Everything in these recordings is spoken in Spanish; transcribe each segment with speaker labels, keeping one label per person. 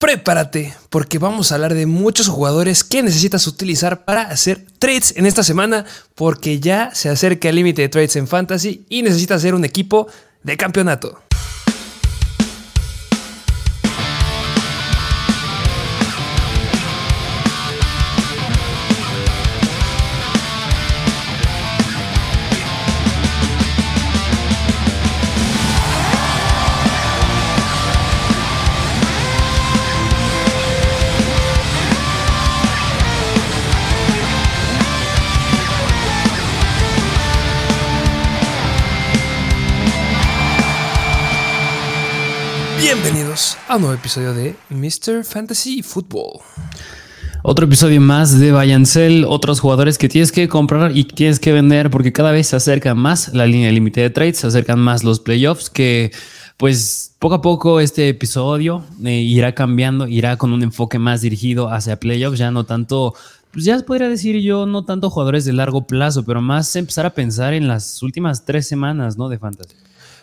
Speaker 1: Prepárate, porque vamos a hablar de muchos jugadores que necesitas utilizar para hacer trades en esta semana, porque ya se acerca el límite de trades en Fantasy y necesitas hacer un equipo de campeonato. A un nuevo episodio de Mr. Fantasy Football.
Speaker 2: Otro episodio más de Bayancel, otros jugadores que tienes que comprar y tienes que vender porque cada vez se acerca más la línea límite de trades, se acercan más los playoffs que pues poco a poco este episodio eh, irá cambiando, irá con un enfoque más dirigido hacia playoffs, ya no tanto pues ya podría decir yo, no tanto jugadores de largo plazo, pero más empezar a pensar en las últimas tres semanas, ¿no? De fantasy.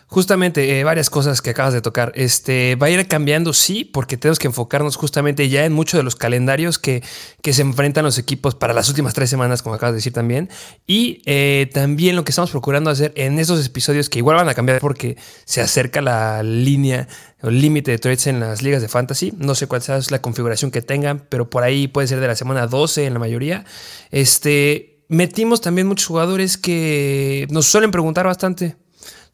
Speaker 1: Justamente, eh, varias cosas que acabas de tocar. Este, va a ir cambiando, sí, porque tenemos que enfocarnos justamente ya en muchos de los calendarios que, que se enfrentan los equipos para las últimas tres semanas, como acabas de decir también. Y eh, también lo que estamos procurando hacer en estos episodios que igual van a cambiar porque se acerca la línea o límite de trades en las ligas de fantasy. No sé cuál sea la configuración que tengan, pero por ahí puede ser de la semana 12 en la mayoría. Este, metimos también muchos jugadores que nos suelen preguntar bastante.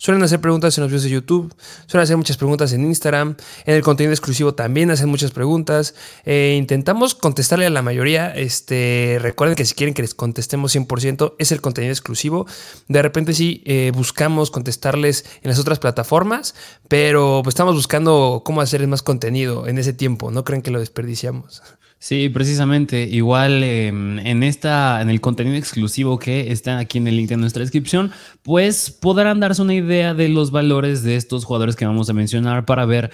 Speaker 1: Suelen hacer preguntas en los videos de YouTube, suelen hacer muchas preguntas en Instagram, en el contenido exclusivo también hacen muchas preguntas. Eh, intentamos contestarle a la mayoría. Este, recuerden que si quieren que les contestemos 100% es el contenido exclusivo. De repente sí eh, buscamos contestarles en las otras plataformas, pero estamos buscando cómo hacer más contenido en ese tiempo. No creen que lo desperdiciamos.
Speaker 2: Sí, precisamente. Igual em, en esta, en el contenido exclusivo que está aquí en el link de nuestra descripción, pues podrán darse una idea de los valores de estos jugadores que vamos a mencionar para ver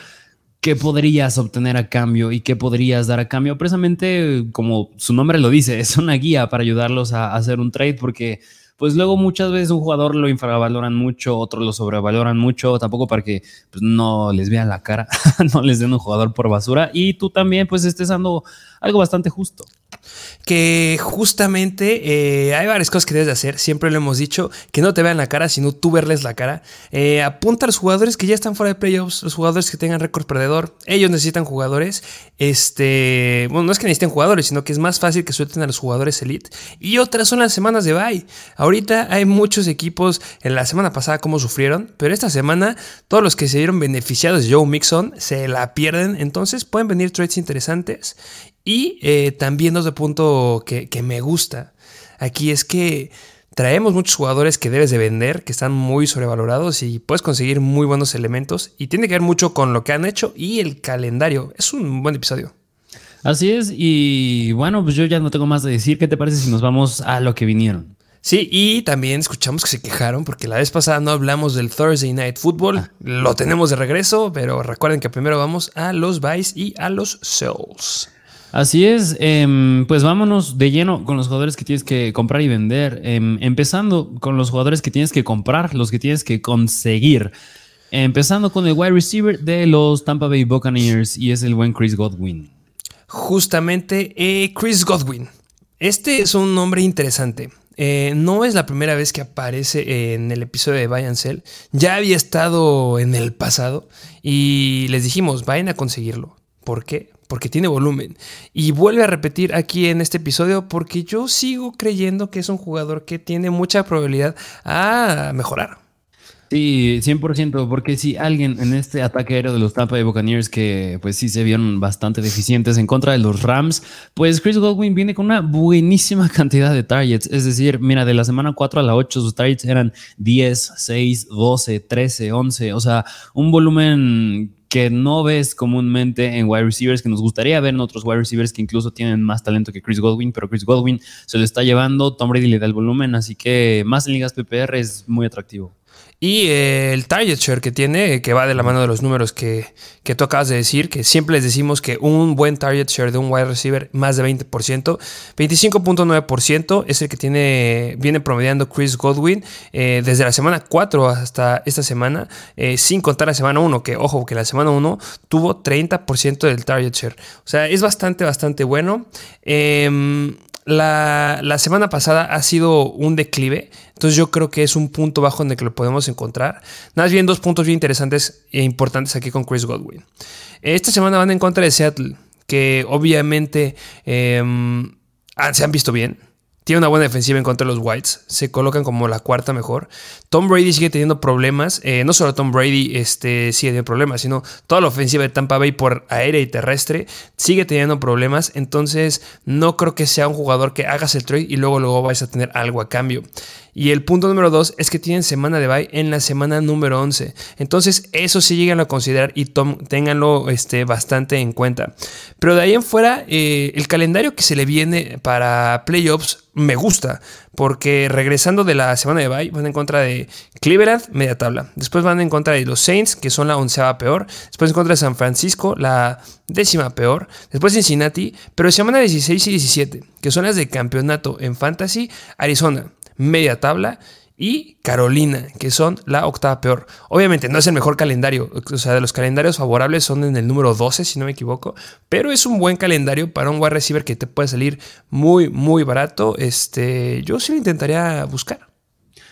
Speaker 2: qué podrías obtener a cambio y qué podrías dar a cambio. Precisamente, como su nombre lo dice, es una guía para ayudarlos a hacer un trade porque pues luego muchas veces un jugador lo infravaloran mucho, otros lo sobrevaloran mucho, tampoco para que pues, no les vean la cara, no les den un jugador por basura y tú también pues estés dando algo bastante justo
Speaker 1: que justamente eh, hay varias cosas que debes de hacer. Siempre lo hemos dicho, que no te vean la cara, sino tú verles la cara. Eh, apunta a los jugadores que ya están fuera de playoffs, los jugadores que tengan récord perdedor. Ellos necesitan jugadores. Este, bueno, no es que necesiten jugadores, sino que es más fácil que suelten a los jugadores elite. Y otras son las semanas de bye. Ahorita hay muchos equipos, en la semana pasada como sufrieron, pero esta semana todos los que se vieron beneficiados de Joe Mixon se la pierden. Entonces pueden venir trades interesantes. Y eh, también otro punto que, que me gusta aquí es que traemos muchos jugadores que debes de vender, que están muy sobrevalorados y puedes conseguir muy buenos elementos. Y tiene que ver mucho con lo que han hecho y el calendario. Es un buen episodio.
Speaker 2: Así es, y bueno, pues yo ya no tengo más de decir. ¿Qué te parece si nos vamos a lo que vinieron?
Speaker 1: Sí, y también escuchamos que se quejaron porque la vez pasada no hablamos del Thursday Night Football. Ah. Lo tenemos de regreso, pero recuerden que primero vamos a los Vice y a los Souls.
Speaker 2: Así es, em, pues vámonos de lleno con los jugadores que tienes que comprar y vender. Em, empezando con los jugadores que tienes que comprar, los que tienes que conseguir. Empezando con el wide receiver de los Tampa Bay Buccaneers y es el buen Chris Godwin.
Speaker 1: Justamente eh, Chris Godwin. Este es un nombre interesante. Eh, no es la primera vez que aparece en el episodio de Buy. Ya había estado en el pasado y les dijimos, vayan a conseguirlo. ¿Por qué? Porque tiene volumen. Y vuelve a repetir aquí en este episodio porque yo sigo creyendo que es un jugador que tiene mucha probabilidad a mejorar.
Speaker 2: Sí, 100%, porque si alguien en este ataque aéreo de los Tampa Bay Buccaneers que pues sí se vieron bastante deficientes en contra de los Rams, pues Chris Godwin viene con una buenísima cantidad de targets, es decir, mira, de la semana 4 a la 8 sus targets eran 10, 6, 12, 13, 11, o sea, un volumen que no ves comúnmente en wide receivers, que nos gustaría ver en otros wide receivers que incluso tienen más talento que Chris Godwin, pero Chris Godwin se lo está llevando, Tom Brady le da el volumen, así que más en ligas PPR es muy atractivo.
Speaker 1: Y el target share que tiene, que va de la mano de los números que, que tú acabas de decir, que siempre les decimos que un buen target share de un wide receiver más de 20%, 25.9% es el que tiene, viene promediando Chris Godwin eh, desde la semana 4 hasta esta semana, eh, sin contar la semana 1, que ojo, que la semana 1 tuvo 30% del target share. O sea, es bastante, bastante bueno. Em, la, la, semana pasada ha sido un declive, entonces yo creo que es un punto bajo en el que lo podemos encontrar. Nada bien dos puntos bien interesantes e importantes aquí con Chris Godwin. Esta semana van en contra de Seattle, que obviamente em, se han visto bien. Tiene una buena defensiva en contra de los Whites. Se colocan como la cuarta mejor. Tom Brady sigue teniendo problemas. Eh, no solo Tom Brady este, sigue teniendo problemas, sino toda la ofensiva de Tampa Bay por aérea y terrestre sigue teniendo problemas. Entonces, no creo que sea un jugador que hagas el trade y luego, luego vais a tener algo a cambio. Y el punto número dos es que tienen semana de bye en la semana número 11. Entonces, eso sí llegan a considerar y ténganlo este, bastante en cuenta. Pero de ahí en fuera, eh, el calendario que se le viene para playoffs me gusta, porque regresando de la semana de bye van en contra de Cleveland, media tabla. Después van en contra de los Saints, que son la onceava peor. Después en contra de San Francisco, la décima peor. Después Cincinnati, pero semana 16 y 17, que son las de campeonato en Fantasy, Arizona, media tabla y Carolina, que son la octava peor. Obviamente no es el mejor calendario, o sea, de los calendarios favorables son en el número 12, si no me equivoco, pero es un buen calendario para un wide receiver que te puede salir muy, muy barato. Este, yo sí lo intentaría buscar.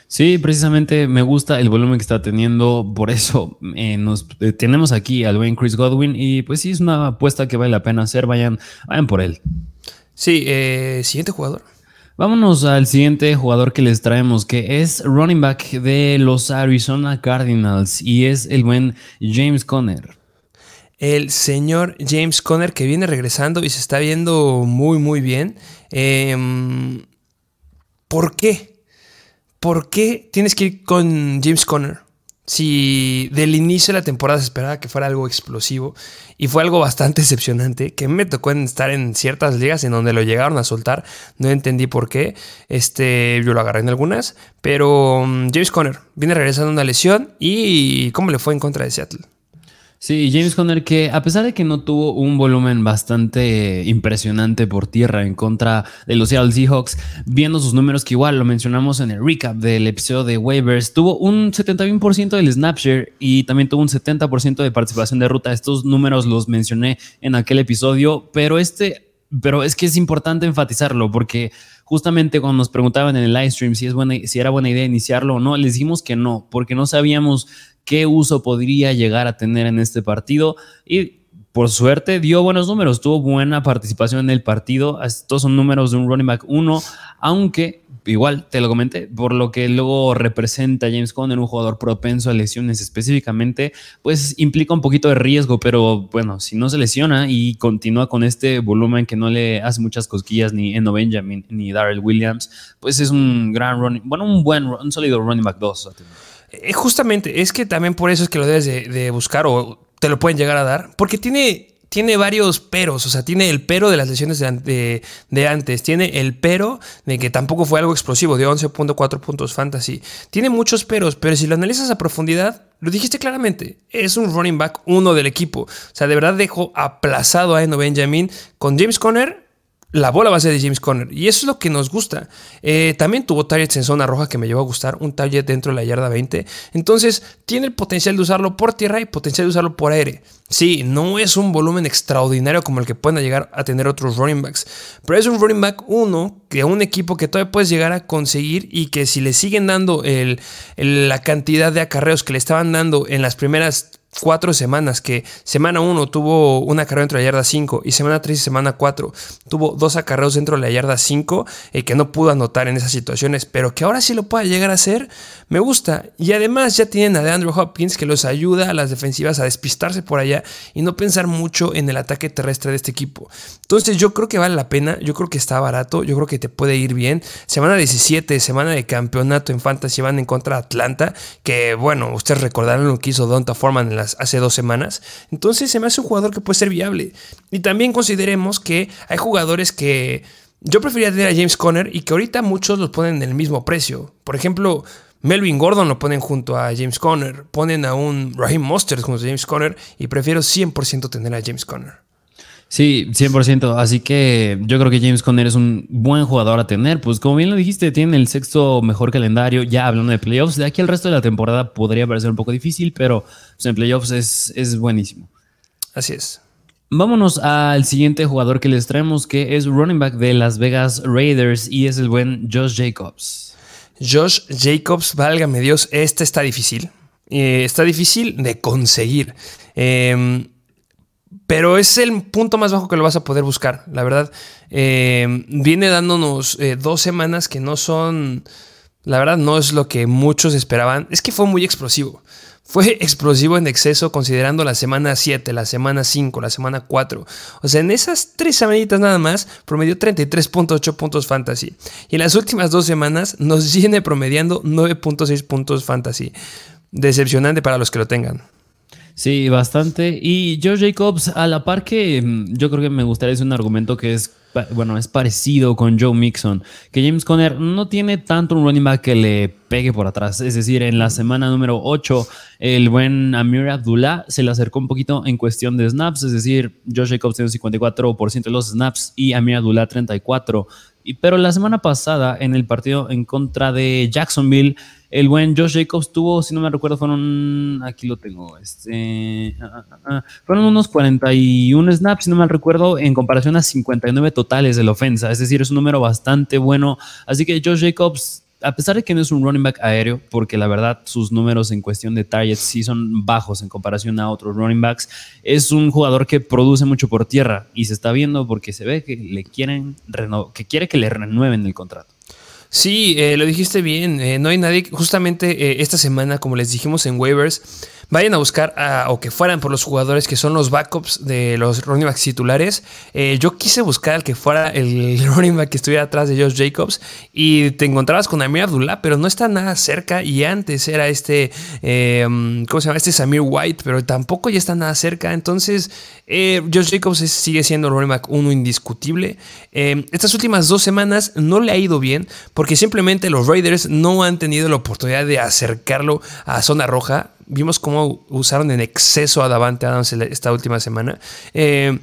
Speaker 2: Sí, precisamente me gusta el volumen que está teniendo, por eso eh, nos eh, tenemos aquí al buen Chris Godwin y pues sí es una apuesta que vale la pena hacer, vayan, vayan por él.
Speaker 1: Sí, eh, siguiente jugador.
Speaker 2: Vámonos al siguiente jugador que les traemos, que es running back de los Arizona Cardinals y es el buen James Conner.
Speaker 1: El señor James Conner que viene regresando y se está viendo muy, muy bien. Em, ¿Por qué? ¿Por qué tienes que ir con James Conner? Si del inicio de la temporada se esperaba que fuera algo explosivo y fue algo bastante decepcionante, que me tocó estar en ciertas ligas en donde lo llegaron a soltar, no entendí por qué, este, yo lo agarré en algunas, pero mm, James Conner viene regresando una lesión y cómo le fue en contra de Seattle.
Speaker 2: Sí, James Conner que a pesar de que no tuvo un volumen bastante impresionante por tierra en contra de los Seattle Seahawks, viendo sus números que igual lo mencionamos en el recap del episodio de waivers, tuvo un 71% del snapshare y también tuvo un 70% de participación de ruta. Estos números los mencioné en aquel episodio, pero este, pero es que es importante enfatizarlo porque justamente cuando nos preguntaban en el live stream si, es buena, si era buena idea iniciarlo o no, les dijimos que no, porque no sabíamos qué uso podría llegar a tener en este partido y por suerte dio buenos números, tuvo buena participación en el partido. Estos son números de un running back 1, aunque igual te lo comenté, por lo que luego representa James Conner, un jugador propenso a lesiones específicamente, pues implica un poquito de riesgo, pero bueno, si no se lesiona y continúa con este volumen que no le hace muchas cosquillas ni Eno Benjamin ni Darrell Williams, pues es un gran running, bueno, un buen, un sólido running back 2.
Speaker 1: Eh, justamente, es que también por eso es que lo debes de, buscar o te lo pueden llegar a dar, porque tiene tiene varios peros, o sea, tiene el pero de las lesiones de, de, antes, tiene el pero de que tampoco fue algo explosivo, de 11.4 puntos fantasy. Tiene muchos peros, pero si lo analizas a profundidad, lo dijiste claramente, es un running back uno del equipo. O sea, de verdad dejó aplazado a Eno Benjamin con James Conner la bola va a ser de James Conner. Y eso es lo que nos gusta. Eh, también tuvo targets en zona roja que me llevó a gustar. Un target dentro de la yarda 20. Entonces, tiene el potencial de usarlo por tierra y potencial de usarlo por aire. Sí, no es un volumen extraordinario como el que pueden llegar a tener otros running backs. Pero es un running back 1 que un equipo que todavía puedes llegar a conseguir y que si le siguen dando la cantidad de acarreos que le estaban dando en las primeras cuatro semanas, que semana 1 tuvo una acarreo dentro de la yarda 5 y semana 3 y semana 4 tuvo dos acarreos dentro de la yarda 5 eh, que no pudo anotar en esas situaciones, pero que ahora sí lo pueda llegar a hacer, me gusta. Y además ya tienen a DeAndre Hopkins que los ayuda a las defensivas a despistarse por allá y no pensar mucho en el ataque terrestre de este equipo. Entonces yo creo que vale la pena, yo creo que está barato, yo creo que te puede ir bien. Semana 17, semana de campeonato en Fantasy van en contra de Atlanta, que bueno, ustedes recordarán lo que hizo Donta Foreman en hace dos semanas. Entonces se me hace un jugador que puede ser viable. Y también consideremos que hay jugadores que... Yo preferiría tener a James Conner y que ahorita muchos los ponen en el mismo precio. Por ejemplo, Melvin Gordon lo ponen junto a James Conner, ponen a un Raheem Mostert junto a James Conner y prefiero 100% tener a James Conner.
Speaker 2: Sí, 100%. Así que yo creo que James Conner es un buen jugador a tener. Pues como bien lo dijiste, tiene el sexto mejor calendario. Ya hablando de playoffs, de aquí al resto de la temporada podría parecer un poco difícil, pero pues, en playoffs es, es buenísimo.
Speaker 1: Así es.
Speaker 2: Vámonos al siguiente jugador que les traemos, que es running back de Las Vegas Raiders y es el buen Josh Jacobs.
Speaker 1: Josh Jacobs, válgame Dios, este está difícil. Eh, está difícil de conseguir. Eh, pero es el punto más bajo que lo vas a poder buscar, la verdad. Eh, viene dándonos eh, dos semanas que no son, la verdad, no es lo que muchos esperaban. Es que fue muy explosivo. Fue explosivo en exceso considerando la semana 7, la semana 5, la semana 4. O sea, en esas tres semanitas nada más promedió 33.8 puntos fantasy. Y en las últimas dos semanas nos viene promediando 9.6 puntos fantasy. Decepcionante para los que lo tengan.
Speaker 2: Sí, bastante. Y Joe Jacobs, a la par que mm, yo creo que me gustaría decir un argumento que es, bueno, es parecido con Joe Mixon, que James Conner no tiene tanto un running back que le pegue por atrás. Es decir, en la semana número 8, el buen Amir Abdullah se le acercó un poquito en cuestión de snaps, es decir, Joe Jacobs tiene un 54% de los snaps y Amir Abdullah 34%. Y, pero la semana pasada, en el partido en contra de Jacksonville, el buen Josh Jacobs tuvo, si no me recuerdo, fueron, aquí lo tengo, este, ah, ah, ah, fueron unos 41 snaps, si no me recuerdo, en comparación a 59 totales de la ofensa. Es decir, es un número bastante bueno. Así que Josh Jacobs, a pesar de que no es un running back aéreo, porque la verdad sus números en cuestión de targets sí son bajos en comparación a otros running backs, es un jugador que produce mucho por tierra y se está viendo porque se ve que le quieren que quiere que le renueven el contrato.
Speaker 1: Sí, eh, lo dijiste bien. Eh, no hay nadie. Justamente eh, esta semana, como les dijimos en waivers, vayan a buscar o que fueran por los jugadores que son los backups de los running backs titulares. yo quise buscar al que fuera el running back que estuviera atrás de Josh Jacobs y te encontrabas con Amir Abdullah, pero no está nada cerca. Y antes era este, ¿cómo se llama? Este Samir White, pero tampoco ya está nada cerca. Entonces, Josh Jacobs sigue siendo el running back uno indiscutible. estas últimas dos semanas no le ha ido bien porque simplemente los Raiders no han tenido la oportunidad de acercarlo a zona roja. Vimos cómo usaron en exceso a Davante Adams esta última semana. Eh,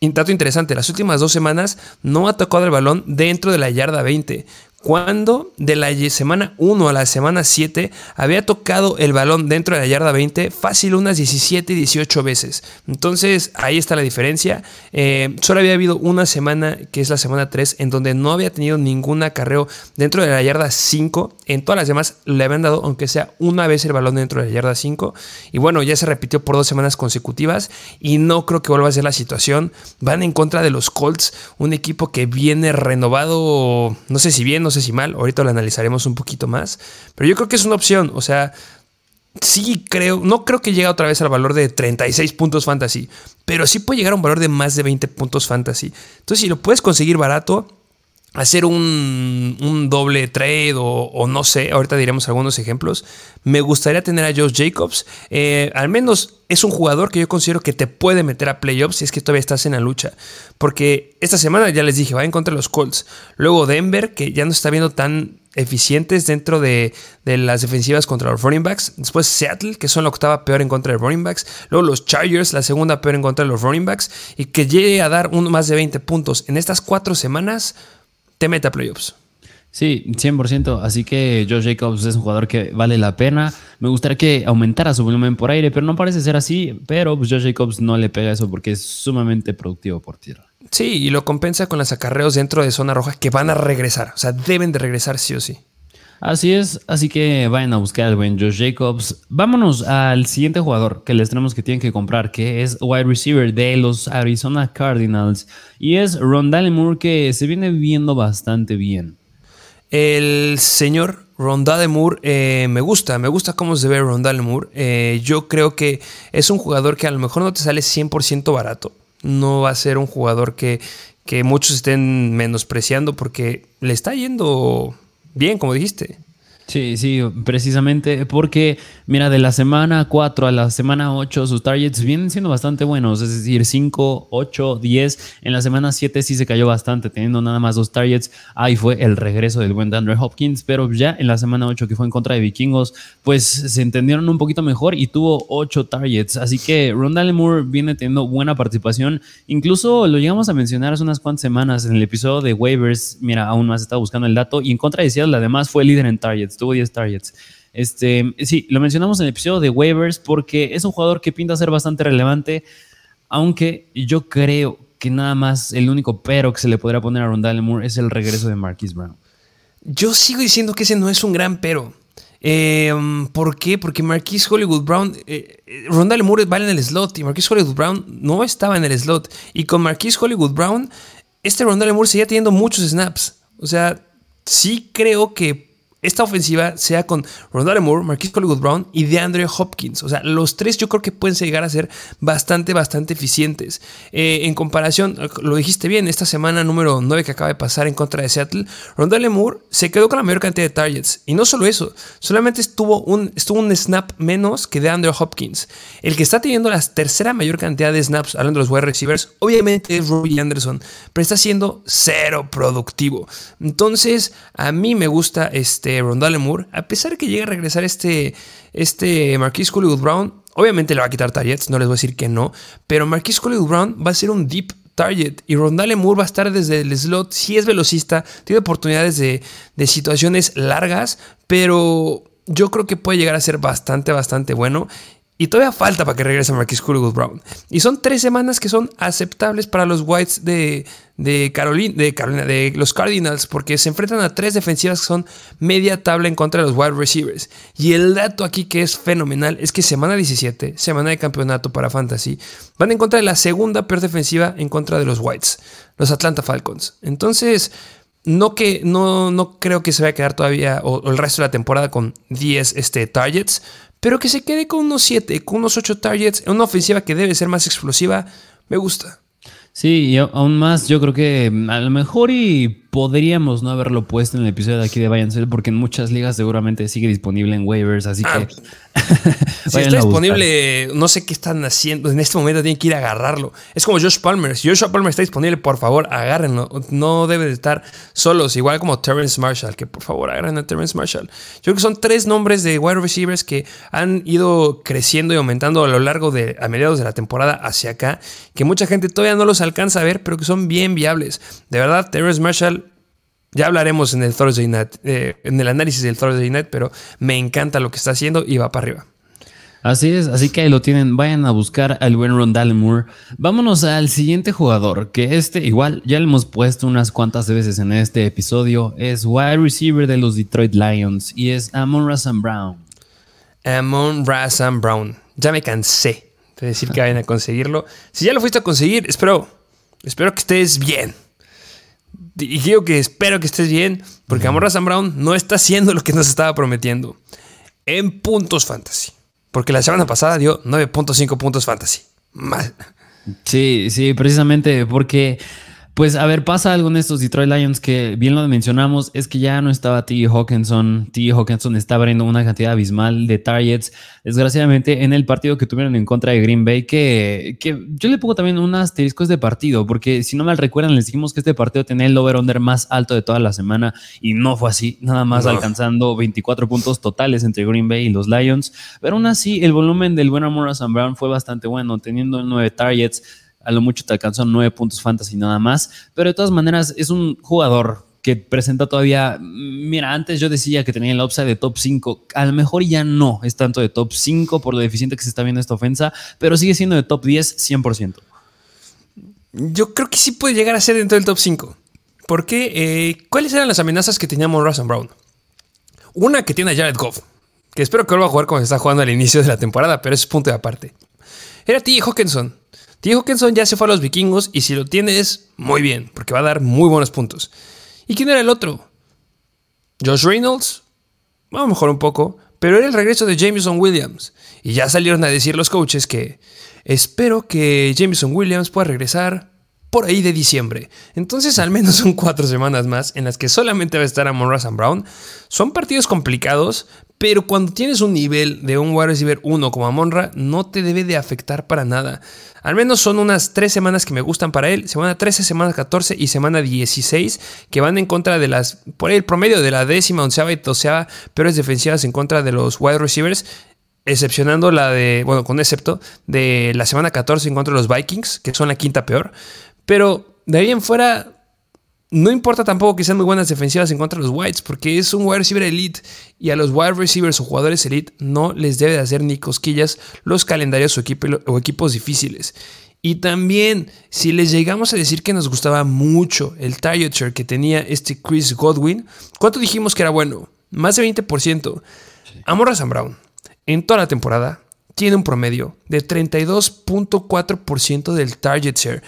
Speaker 1: interesante, las últimas dos semanas no ha tocado el balón dentro de la yarda 20 cuando de la semana 1 a la semana 7 había tocado el balón dentro de la yarda 20 fácil unas 17 y 18 veces. Entonces ahí está la diferencia. Eh, solo había habido una semana, que es la semana 3, en donde no había tenido ningún acarreo dentro de la yarda 5. En todas las demás le habían dado, aunque sea una vez el balón dentro de la yarda 5. Y bueno, ya se repitió por dos semanas consecutivas y no creo que vuelva a ser la situación. Van en contra de los Colts, un equipo que viene renovado, no sé si bien, no sé si mal, ahorita lo analizaremos un poquito más, pero yo creo que es una opción, o sea, sí creo, no creo que llegue otra vez al valor de 36 puntos fantasy, pero sí puede llegar a un valor de más de 20 puntos fantasy. Entonces, si lo puedes conseguir barato, hacer un, doble trade o, no sé, ahorita diremos algunos ejemplos. Me gustaría tener a Josh Jacobs. Eh, al menos es un jugador que yo considero que te puede meter a playoffs si es que todavía estás en la lucha. Porque esta semana ya les dije, va en contra de los Colts. Luego Denver, que ya no está viendo tan eficientes dentro de, de, las defensivas contra los running backs. Después Seattle, que son la octava peor en contra de running backs. Luego los Chargers, la segunda peor en contra de los running backs. Y que llegue a dar más de 20 puntos en estas cuatro semanas te meta playoffs.
Speaker 2: Sí, 100%. Así que Josh Jacobs es un jugador que vale la pena. Me gustaría que aumentara su volumen por aire, pero no parece ser así. Pero pues, Josh Jacobs no le pega eso porque es sumamente productivo por tierra.
Speaker 1: Sí, y lo compensa con los acarreos dentro de zona roja que van a regresar. O sea, deben de regresar sí o sí.
Speaker 2: Así es, así que vayan a buscar al buen Josh Jacobs. Vámonos al siguiente jugador que les tenemos que tienen que comprar, que es wide receiver de los Arizona Cardinals. Y es Rondale Moore, que se viene viendo bastante bien.
Speaker 1: El señor Rondale Moore eh, me gusta, me gusta cómo se ve Rondale Moore. Eh, yo creo que es un jugador que a lo mejor no te sale 100% barato. No va a ser un jugador que, que muchos estén menospreciando porque le está yendo bien, como dijiste.
Speaker 2: Sí, sí, precisamente porque, mira, de la semana 4 a la semana 8 sus targets vienen siendo bastante buenos, es decir, 5, 8, 10. En la semana 7 sí se cayó bastante, teniendo nada más dos targets. Ahí fue el regreso del buen Andrew Hopkins, pero ya en la semana 8 que fue en contra de Vikingos, pues se entendieron un poquito mejor y tuvo 8 targets. Así que Rondale Moore viene teniendo buena participación. Incluso lo llegamos a mencionar hace unas cuantas semanas en el episodio de waivers. Mira, aún más estaba buscando el dato y en contra de Seattle además fue líder en targets tuvo 10 targets. Este, sí, lo mencionamos en el episodio de waivers porque es un jugador que pinta ser bastante relevante, aunque yo creo que nada más el único pero que se le podría poner a Rondale Moore es el regreso de Marquis Brown.
Speaker 1: Yo sigo diciendo que ese no es un gran pero. Em, ¿Por qué? Porque Marquis Hollywood Brown, eh, eh, Rondale Moore va en el slot y Marquis Hollywood Brown no estaba en el slot. Y con Marquis Hollywood Brown, este Rondale Moore seguía teniendo muchos snaps. O sea, sí creo que esta ofensiva sea con Rondale Moore, Marquis Hollywood Brown y DeAndre Hopkins. O sea, los tres yo creo que pueden llegar a ser bastante, bastante eficientes. Eh, en comparación, lo dijiste bien, esta semana número 9 que acaba de pasar en contra de Seattle, Rondale Moore se quedó con la mayor cantidad de targets. Y no solo eso, solamente estuvo un, estuvo un snap menos que DeAndre Hopkins. El que está teniendo la tercera mayor cantidad de snaps, hablando de los wide receivers, obviamente es Robbie Anderson, pero está siendo cero productivo. Entonces, a mí me gusta este Rondale Moore, a pesar que llegue a regresar este, este Marquis Hollywood Brown, obviamente le va a quitar targets, no les voy a decir que no, pero Marquis Hollywood Brown va a ser un deep target y Rondale Moore va a estar desde el slot, si es velocista, tiene oportunidades de, de situaciones largas, pero yo creo que puede llegar a ser bastante, bastante bueno. Y todavía falta para que regrese Marquis Hollywood Brown. Y son tres semanas que son aceptables para los Whites de, de Carolina, de los Cardinals, porque se enfrentan a tres defensivas que son media tabla en contra de los wide receivers. Y el dato aquí que es fenomenal es que semana 17, semana de campeonato para Fantasy, van en contra de la segunda peor defensiva en contra de los Whites, los Atlanta Falcons. Entonces, no, que, no, no creo que se vaya a quedar todavía o, el resto de la temporada con 10 este, targets, pero que se quede con unos 7, con unos 8 targets en una ofensiva que debe ser más explosiva, me gusta.
Speaker 2: Sí, y aún más, yo creo que a lo mejor y podríamos no haberlo puesto en el episodio de aquí de Bayern porque en muchas ligas seguramente sigue disponible en waivers, así ah, que.
Speaker 1: si está disponible, no sé qué están haciendo. En este momento tienen que ir a agarrarlo. Es como Josh Palmer. Si Josh Palmer está disponible, por favor, agárrenlo. No debe de estar solos, igual como Terrence Marshall, que por favor agarren a Terrence Marshall. Yo creo que son tres nombres de wide receivers que han ido creciendo y aumentando a lo largo de, a mediados de la temporada hacia acá, que mucha gente todavía no los alcanza a ver, pero que son bien viables. De verdad, Terrence Marshall ya hablaremos en el Thursday Night, eh, en el análisis del Thursday Night, pero me encanta lo que está haciendo y va para arriba.
Speaker 2: Así es, así que ahí lo tienen, vayan a buscar al buen Rondale Moore. Vámonos al siguiente jugador, que este igual ya le hemos puesto unas cuantas veces en este episodio, es wide receiver de los Detroit Lions y es Amon Razan Brown.
Speaker 1: Amon Razan Brown, ya me cansé de decir que vayan a conseguirlo. Si ya lo fuiste a conseguir, espero, espero que estés bien y digo que espero que estés bien, porque Amorra Sam Brown no está haciendo lo que nos estaba prometiendo en puntos fantasy. Porque la semana pasada dio 9.5 puntos fantasy. Mal.
Speaker 2: Sí, sí, precisamente porque pues a ver, pasa algo en estos Detroit Lions que bien lo mencionamos, es que ya no estaba T. Hawkinson. T. Hawkinson está abriendo una cantidad abismal de targets. Desgraciadamente, en el partido que tuvieron en contra de Green Bay, que, que yo le pongo también un asterisco de partido, porque si no mal recuerdan, les dijimos que este partido tenía el over-under más alto de toda la semana y no fue así, nada más alcanzando 24 puntos totales entre Green Bay y los Lions. Pero aún así, el volumen del buen Amor Brown fue bastante bueno, teniendo nueve targets a lo mucho te alcanzó nueve puntos fantasy nada más, pero de todas maneras es un jugador que presenta todavía, mira, antes yo decía que tenía el upside de top 5, a lo mejor ya no es tanto de top 5 por lo deficiente que se está viendo esta ofensa, pero sigue siendo de top 10 100%.
Speaker 1: Yo creo que sí puede llegar a ser dentro del top 5. Porque, eh, ¿cuáles eran las amenazas que teníamos Russell Brown? Una que tiene a Jared Goff, que espero que vuelva a jugar como se está jugando al inicio de la temporada, pero eso es punto de aparte. Era T. Hawkinson, T. Hawkinson ya se fue a los vikingos y si lo tienes, muy bien, porque va a dar muy buenos puntos. ¿Y quién era el otro? Josh Reynolds. A lo mejor un poco, pero era el regreso de Jameson Williams. Y ya salieron a decir los coaches que espero que Jameson Williams pueda regresar por ahí de diciembre. Entonces al menos son cuatro semanas más en las que solamente va a estar Amon Ross Brown. Son partidos complicados, pero cuando tienes un nivel de un wide receiver 1 como Amonra, no te debe de afectar para nada. Al menos son unas tres semanas que me gustan para él. Semana 13, semana 14 y semana 16 que van en contra de las, por el promedio de la décima, onceava y doceava peores defensivas en contra de los wide receivers excepcionando la de, bueno, con excepto de la semana 14 en contra de los Vikings, que son la quinta peor. Pero de ahí en fuera, no importa tampoco que sean muy buenas defensivas en contra de los Whites, porque es un wide receiver elite y a los wide receivers o jugadores elite no les debe de hacer ni cosquillas los calendarios o, o equipos difíciles. Y también, si les llegamos a decir que nos gustaba mucho el target share que tenía este Chris Godwin, ¿cuánto dijimos que era bueno? Más de 20%. Amor a Sam Brown, en toda la temporada, tiene un promedio de 32.4% del target share.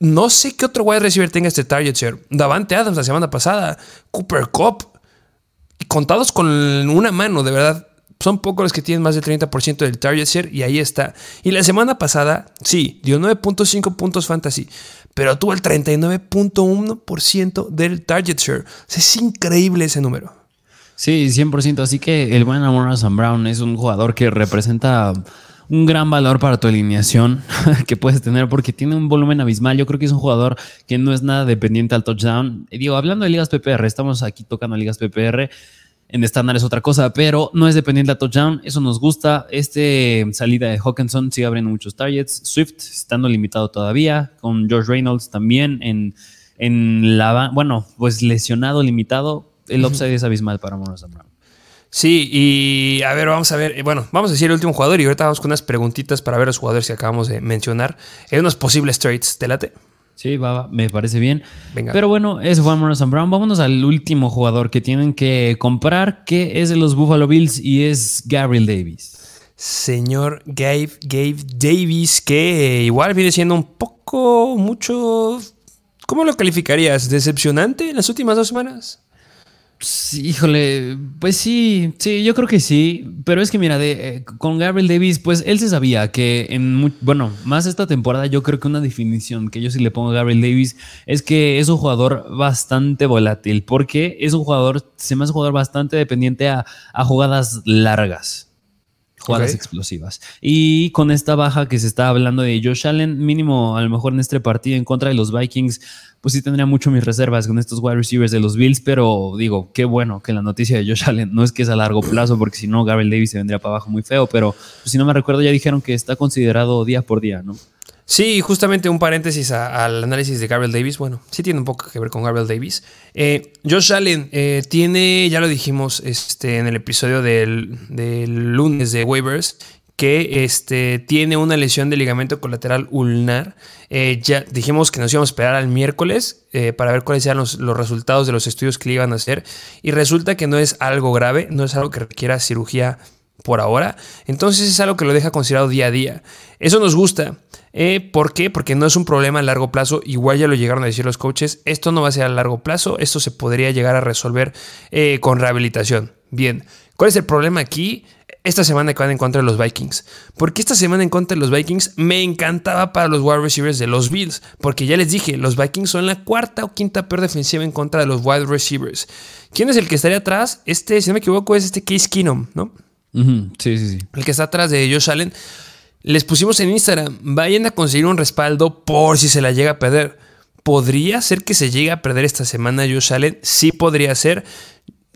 Speaker 1: No sé qué otro wide receiver tenga este target share. Davante Adams la semana pasada, Cooper Cup. Contados con una mano, de verdad. Son pocos los que tienen más del 30% del target share y ahí está. Y la semana pasada, sí, dio 9.5 puntos fantasy, pero tuvo el 39.1% del target share. es increíble ese número.
Speaker 2: Sí, 100%. Así que el buen Amor Sam Brown es un jugador que representa un gran valor para tu alineación que puedes tener porque tiene un volumen abismal. Yo creo que es un jugador que no es nada dependiente al touchdown. digo, hablando de ligas PPR, estamos aquí tocando ligas PPR. En estándar es otra cosa, pero no es dependiente al touchdown. Eso nos gusta. Este salida de Hawkinson sigue abriendo muchos targets. Swift estando limitado todavía. Con George Reynolds también en, en la. Bueno, pues lesionado, limitado el upside es abismal para Monos Brown.
Speaker 1: Sí, y a ver, vamos a ver. Eh, bueno, vamos a decir el último jugador y ahorita vamos con unas preguntitas para ver los jugadores que acabamos de mencionar. Hay unos posibles trades. ¿Te late?
Speaker 2: Sí, va, me parece bien. Venga. Pero bueno, eso fue Morrison Brown. Vámonos al último jugador que tienen que comprar, que es de los Buffalo Bills y es Gabriel Davis.
Speaker 1: Señor Gabe, Gabe Davis, que igual viene siendo un poco, mucho. ¿Cómo lo calificarías? ¿Decepcionante en las últimas dos semanas?
Speaker 2: Híjole, pues sí, sí, yo creo que sí, pero es que mira, de, eh, con Gabriel Davis, pues él se sabía que en, bueno, más esta temporada yo creo que una definición que yo sí le pongo a Gabriel Davis es que es un jugador bastante volátil, porque es un jugador, se me hace un jugador bastante dependiente a, jugadas largas. Jugadas explosivas. Y con esta baja que se está hablando de Josh Allen, mínimo a lo mejor en este partido en contra de los Vikings, pues sí tendría mucho mis reservas con estos wide receivers de los Bills, pero digo, qué bueno que la noticia de Josh Allen no es que es a largo plazo, porque si no, Gabriel Davis se vendría para abajo muy feo, pero pues, si no me recuerdo, ya dijeron que está considerado día por día, ¿no?
Speaker 1: Sí, justamente un paréntesis al análisis de Gabriel Davis. Bueno, sí tiene un poco que ver con Gabriel Davis. Eh, Josh Allen eh, tiene, ya lo dijimos este, en el episodio del, del lunes de waivers, que este, tiene una lesión de ligamento colateral ulnar. Eh, ya dijimos que nos íbamos a esperar al miércoles eh, para ver cuáles eran los, resultados de los estudios que le iban a hacer. Y resulta que no es algo grave, no es algo que requiera cirugía por ahora. Entonces es algo que lo deja considerado día a día. Eso nos gusta. Eh, ¿Por qué? Porque no es un problema a largo plazo. Igual ya lo llegaron a decir los coaches. Esto no va a ser a largo plazo. Esto se podría llegar a resolver con rehabilitación. Bien. ¿Cuál es el problema aquí? Esta semana que van en contra de los Vikings. Porque esta semana en contra de los Vikings me encantaba para los wide receivers de los Bills. Porque ya les dije, los Vikings son la cuarta o quinta peor defensiva en contra de los wide receivers. ¿Quién es el que estaría atrás? Este, si no me equivoco, es este Case Keenum, ¿no?
Speaker 2: Sí, sí, sí.
Speaker 1: El que está atrás de Josh Allen. Les pusimos en Instagram, vayan a conseguir un respaldo por si se la llega a perder. ¿Podría ser que se llegue a perder esta semana Josh Allen? Sí podría ser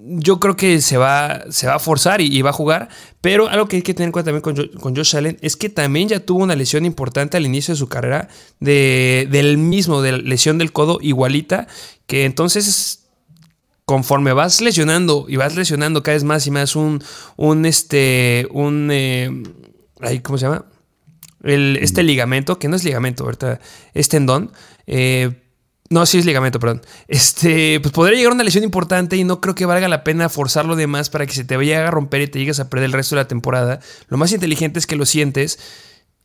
Speaker 1: yo creo que se va, se va a forzar y, va a jugar, pero algo que hay que tener en cuenta también con, con, Josh Allen es que también ya tuvo una lesión importante al inicio de su carrera, de, del mismo, de la lesión del codo igualita, que entonces conforme vas lesionando y vas lesionando cada vez más y más un, un este, un, eh, ¿cómo se llama? El, este ligamento, que no es ligamento, ¿verdad? Es tendón, eh, no, sí es ligamento, perdón. Este, pues podría llegar a una lesión importante y no creo que valga la pena forzarlo de más para que se te vaya a romper y te llegues a perder el resto de la temporada. Lo más inteligente es que lo sientes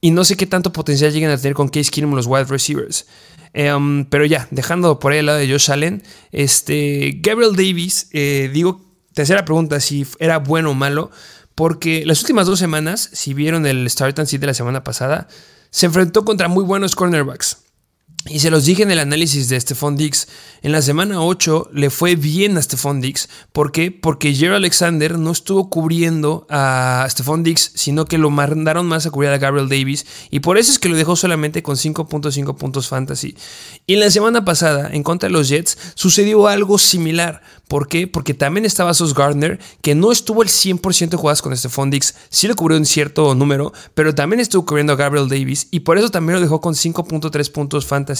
Speaker 1: y no sé qué tanto potencial lleguen a tener con Case Keenum los wide receivers. Em, pero ya, dejando por ahí el lado de Josh Allen, este, Gabriel Davis, eh, digo, te hacía la pregunta si era bueno o malo, porque las últimas dos semanas, si vieron el Start and Sit de la semana pasada, se enfrentó contra muy buenos cornerbacks. Y se los dije en el análisis de Stephon Dix. En la semana 8 le fue bien a Stephon Dix. ¿Por qué? Porque Jerry Alexander no estuvo cubriendo a Stephon Dix, sino que lo mandaron más a cubrir a Gabriel Davis. Y por eso es que lo dejó solamente con 5.5 puntos fantasy. Y en la semana pasada, en contra de los Jets, sucedió algo similar. ¿Por qué? Porque también estaba Sos Gardner, que no estuvo el 100% de jugadas con Stephon Dix. Sí lo cubrió en cierto número, pero también estuvo cubriendo a Gabriel Davis. Y por eso también lo dejó con 5.3 puntos fantasy.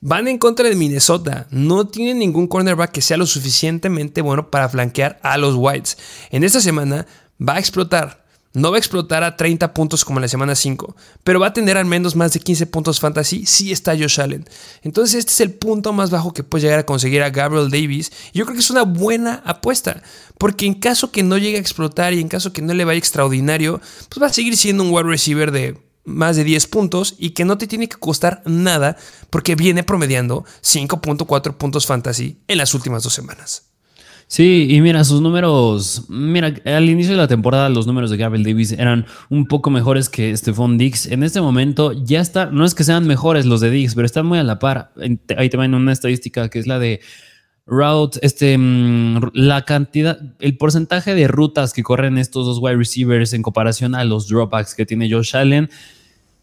Speaker 1: Van en contra de Minnesota. No tienen ningún cornerback que sea lo suficientemente bueno para flanquear a los Whites. En esta semana va a explotar. No va a explotar a 30 puntos como en la semana 5, pero va a tener al menos más de 15 puntos fantasy si está Josh Allen. Entonces este es el punto más bajo que puede llegar a conseguir a Gabriel Davis. Yo creo que es una buena apuesta, porque en caso que no llegue a explotar y en caso que no le vaya extraordinario, pues va a seguir siendo un wide receiver de más de 10 puntos y que no te tiene que costar nada porque viene promediando 5.4 puntos fantasy en las últimas dos semanas.
Speaker 2: Sí, y mira, sus números, mira, al inicio de la temporada los números de Gabriel Davis eran un poco mejores que Stephon Dix. En este momento ya está, no es que sean mejores los de Dix, pero están muy a la par. Ahí te van una estadística que es la de route, este, mm, la cantidad, el porcentaje de rutas que corren estos dos wide receivers en comparación a los dropbacks que tiene Josh Allen.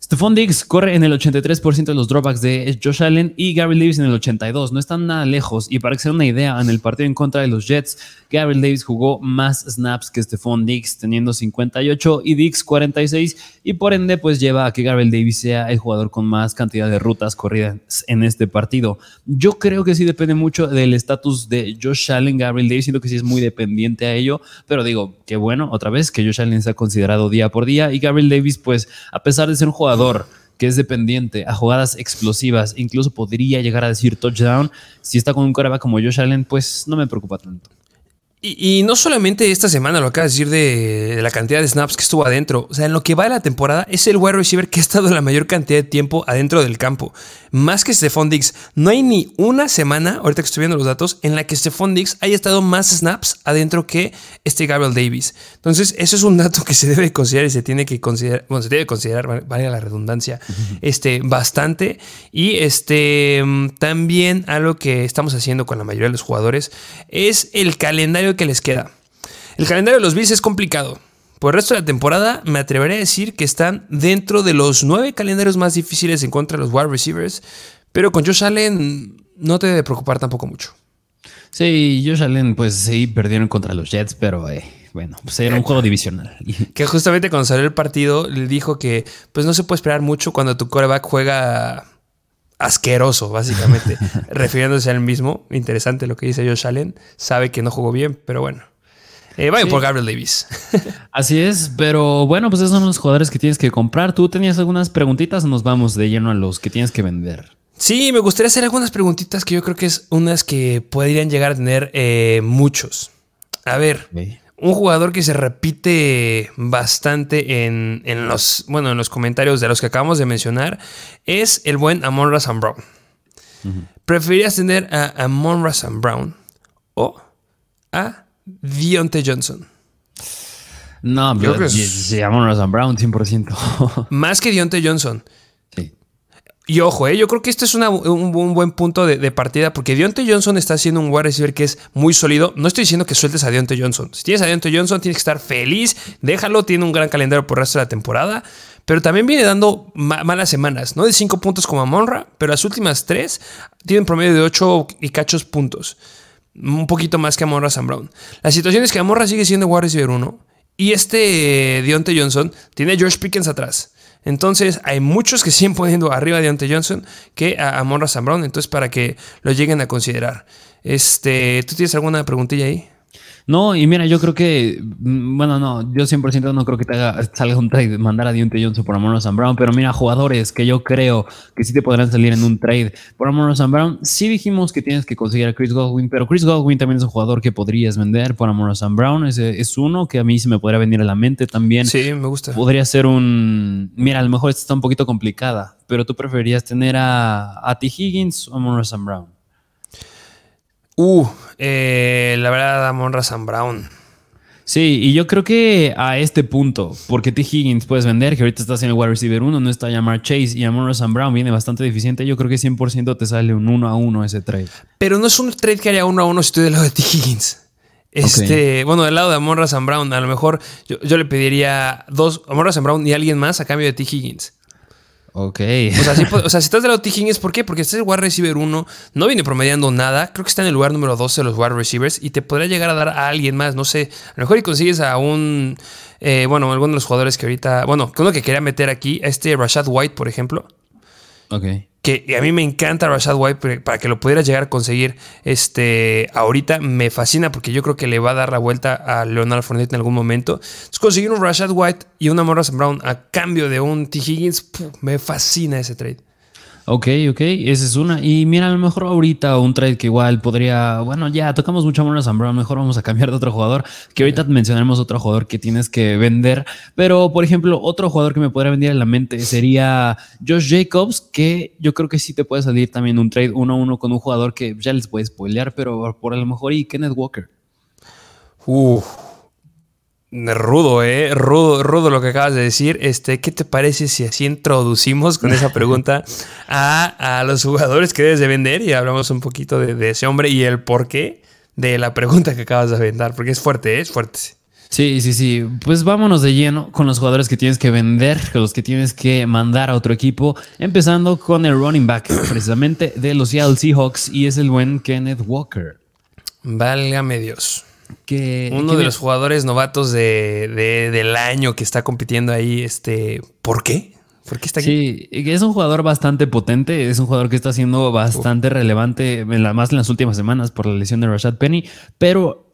Speaker 2: Stephon Diggs corre en el 83% de los dropbacks de Josh Allen y Gary Davis en el 82%. No están nada lejos. Y para que se den una idea, en el partido en contra de los Jets, Gabriel Davis jugó más snaps que Stephon Diggs, teniendo 58 y Diggs 46. Y por ende, pues lleva a que Gabriel Davis sea el jugador con más cantidad de rutas corridas en este partido. Yo creo que sí depende mucho del estatus de Josh Allen. Gabriel Davis siento que sí es muy dependiente a ello. Pero digo, qué bueno, otra vez, que Josh Allen sea considerado día por día. Y Gabriel Davis, pues, a pesar de ser un jugador que es dependiente a jugadas explosivas, incluso podría llegar a decir touchdown, si está con un coreback como Josh Allen, pues no me preocupa tanto.
Speaker 1: Y, no solamente esta semana lo acabas de decir de, la cantidad de snaps que estuvo adentro. O sea, en lo que va de la temporada, es el wide receiver que ha estado la mayor cantidad de tiempo adentro del campo. Más que Stephon Diggs. No hay ni una semana, ahorita que estoy viendo los datos, en la que Stephon Diggs haya estado más snaps adentro que este Gabriel Davis. Entonces, eso es un dato que se debe considerar y se tiene que considerar, bueno, se debe considerar, valga la redundancia, este, bastante. Y este, también algo que estamos haciendo con la mayoría de los jugadores es el calendario que les queda. El calendario de los Bills es complicado. Por el resto de la temporada, me atreveré a decir que están dentro de los nueve calendarios más difíciles en contra de los wide receivers. Pero con Josh Allen no te debe preocupar tampoco mucho.
Speaker 2: Sí, Josh Allen, pues sí, perdieron contra los Jets, pero eh, bueno, pues era un juego divisional.
Speaker 1: Que justamente cuando salió el partido, le dijo que pues no se puede esperar mucho cuando tu coreback juega asqueroso, básicamente, refiriéndose al mismo. Interesante lo que dice Josh Allen. Sabe que no jugó bien, pero bueno. Eh, vaya por Gabriel Davis.
Speaker 2: Así es, pero bueno, pues esos son los jugadores que tienes que comprar. ¿Tú tenías algunas preguntitas nos vamos de lleno a los que tienes que vender?
Speaker 1: Sí, me gustaría hacer algunas preguntitas que yo creo que es unas que podrían llegar a tener eh, muchos. A ver, un jugador que se repite bastante en, los, bueno, en los comentarios de los que acabamos de mencionar es el buen Amon Razan Brown. ¿Preferirías tener a Amon Razan Brown o a Dionte Johnson?
Speaker 2: No, yo creo que Amon Razan Brown 100%.
Speaker 1: Más que Dionte Johnson. Y ojo, eh, yo creo que esto es un, buen punto de, partida porque Deontay Johnson está haciendo un wide receiver que es muy sólido. No estoy diciendo que sueltes a Deontay Johnson. Si tienes a Deontay Johnson, tienes que estar feliz. Déjalo, tiene un gran calendario por el resto de la temporada. Pero también viene dando malas semanas, ¿no? De 5 puntos como a pero las últimas 3 tienen promedio de 8 y cachos puntos. Un poquito más que Monra Sam Brown. La situación es que Amorra sigue siendo wide receiver 1 y este Deontay Johnson tiene a George Pickens atrás. Entonces, hay muchos que siguen poniendo arriba de Deontay Johnson que a, a Monra Brown. Entonces, para que lo lleguen a considerar. Este, ¿Tú tienes alguna preguntilla ahí?
Speaker 2: No, y mira, yo creo que, mm, bueno, no, yo 100% no creo que te haga, salga un trade, mandar a Dionte Johnson por Amon Sam Brown, pero mira, jugadores que yo creo que sí te podrán salir en un trade por Amon Sam Brown, sí dijimos que tienes que conseguir a Chris Godwin, pero Chris Godwin también es un jugador que podrías vender por Amon Sam Brown, ese es uno que a mí se me podría venir a la mente también.
Speaker 1: Sí, me gusta.
Speaker 2: Podría ser un, mira, a lo mejor esta está un poquito complicada, pero tú preferirías tener a, a T. Higgins o a Amon Sam Brown.
Speaker 1: Uh, eh, la verdad, Amon Razan Brown.
Speaker 2: Sí, y yo creo que a este punto, porque T. Higgins puedes vender, que ahorita estás en el wide receiver 1, no está llamar Chase y Amon Sam Brown viene bastante deficiente, yo creo que 100% te sale un 1 a 1 ese trade.
Speaker 1: Pero no es un trade que haría 1 a 1 si estoy del lado de T. Higgins. Este, bueno, del lado de Amon Sam Brown, a lo mejor yo, le pediría dos, Amon Sam Brown y alguien más a cambio de T. Higgins.
Speaker 2: Ok.
Speaker 1: O sea, si, estás del lado de T. Higgins, ¿por qué? Porque este es el wide receiver 1, no viene promediando nada, creo que está en el lugar número 12 de los wide receivers y te podría llegar a dar a alguien más, no sé, a lo mejor y consigues a un, eh, bueno, alguno de los jugadores que ahorita, bueno, uno que quería meter aquí, a este Rashad White, por ejemplo.
Speaker 2: Ok
Speaker 1: que a mí me encanta Rashad White para que lo pudieras llegar a conseguir este, ahorita. Me fascina porque yo creo que le va a dar la vuelta a Leonard Fournette en algún momento. Entonces, conseguir un Rashad White y una Morrison Brown a cambio de un T. Higgins, me fascina ese trade.
Speaker 2: Ok, ok, esa es una. Y mira, a lo mejor ahorita un trade que igual podría, bueno, ya tocamos mucho a Sam Brown, mejor vamos a cambiar de otro jugador, que ahorita mencionaremos otro jugador que tienes que vender, pero por ejemplo, otro jugador que me podría venir a la mente sería Josh Jacobs, que yo creo que sí te puede salir también un trade uno a uno con un jugador que ya les puede spoilear, pero por a lo mejor y Kenneth Walker.
Speaker 1: Uf, Rudo, eh, rudo, rudo lo que acabas de decir. Este, ¿qué te parece si así introducimos con esa pregunta a, los jugadores que debes de vender y hablamos un poquito de, ese hombre y el porqué de la pregunta que acabas de aventar? Porque es fuerte, ¿eh? es fuerte.
Speaker 2: Sí, sí, sí. Pues vámonos de lleno con los jugadores que tienes que vender, con los que tienes que mandar a otro equipo, empezando con el running back, precisamente de los Seattle Seahawks, y es el buen Kenneth Walker.
Speaker 1: Válgame Dios. Uno de los jugadores novatos de, del año que está compitiendo ahí, este, ¿por qué? ¿Por qué está
Speaker 2: aquí? Sí, es un jugador bastante potente, es un jugador que está siendo bastante relevante, más en las últimas semanas por la lesión de Rashad Penny, pero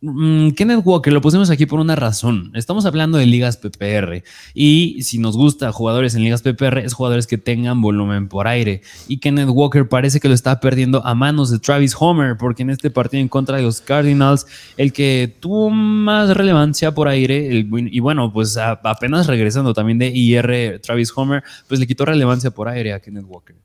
Speaker 2: Kenneth Walker lo pusimos aquí por una razón. Estamos hablando de ligas PPR y si nos gusta jugadores en ligas PPR es jugadores que tengan volumen por aire. Y Kenneth Walker parece que lo está perdiendo a manos de Travis Homer porque en este partido en contra de los Cardinals el que tuvo más relevancia por aire y bueno pues apenas regresando también de IR Travis Homer pues le quitó relevancia por aire a Kenneth Walker.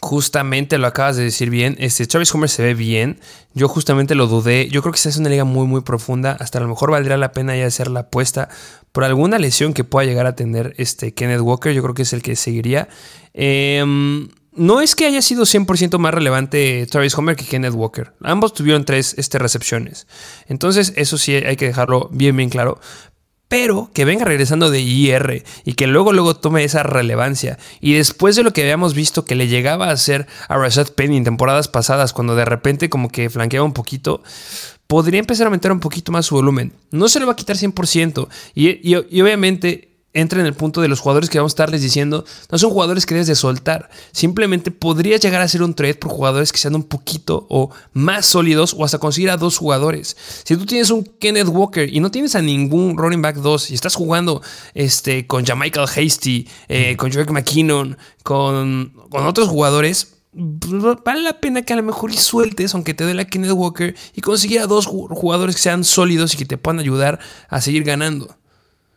Speaker 1: Justamente lo acabas de decir bien. Este Travis Homer se ve bien. Yo justamente lo dudé. Yo creo que esta es una liga muy, muy profunda. Hasta a lo mejor valdría la pena ya hacer la apuesta por alguna lesión que pueda llegar a tener este Kenneth Walker. Yo creo que es el que seguiría. Em, no es que haya sido 100% más relevante Travis Homer que Kenneth Walker. Ambos tuvieron tres este, recepciones. Entonces, eso sí hay que dejarlo bien, bien claro pero que venga regresando de IR y que luego luego tome esa relevancia. Y después de lo que habíamos visto que le llegaba a hacer a Rashad Penny en temporadas pasadas, cuando de repente como que flanqueaba un poquito, podría empezar a aumentar un poquito más su volumen. No se lo va a quitar 100%. Y, y obviamente entra en el punto de los jugadores que vamos a estarles diciendo, no son jugadores que debes de soltar. Simplemente podría llegar a ser un trade por jugadores que sean un poquito o más sólidos o hasta conseguir a dos jugadores. Si tú tienes un Kenneth Walker y no tienes a ningún running back 2 y estás jugando este, con Jamichael Hasty, eh, con Joe McKinnon, con, con otros jugadores, vale la pena que a lo mejor y sueltes, aunque te dé la Kenneth Walker, y conseguir a dos jugadores que sean sólidos y que te puedan ayudar a seguir ganando.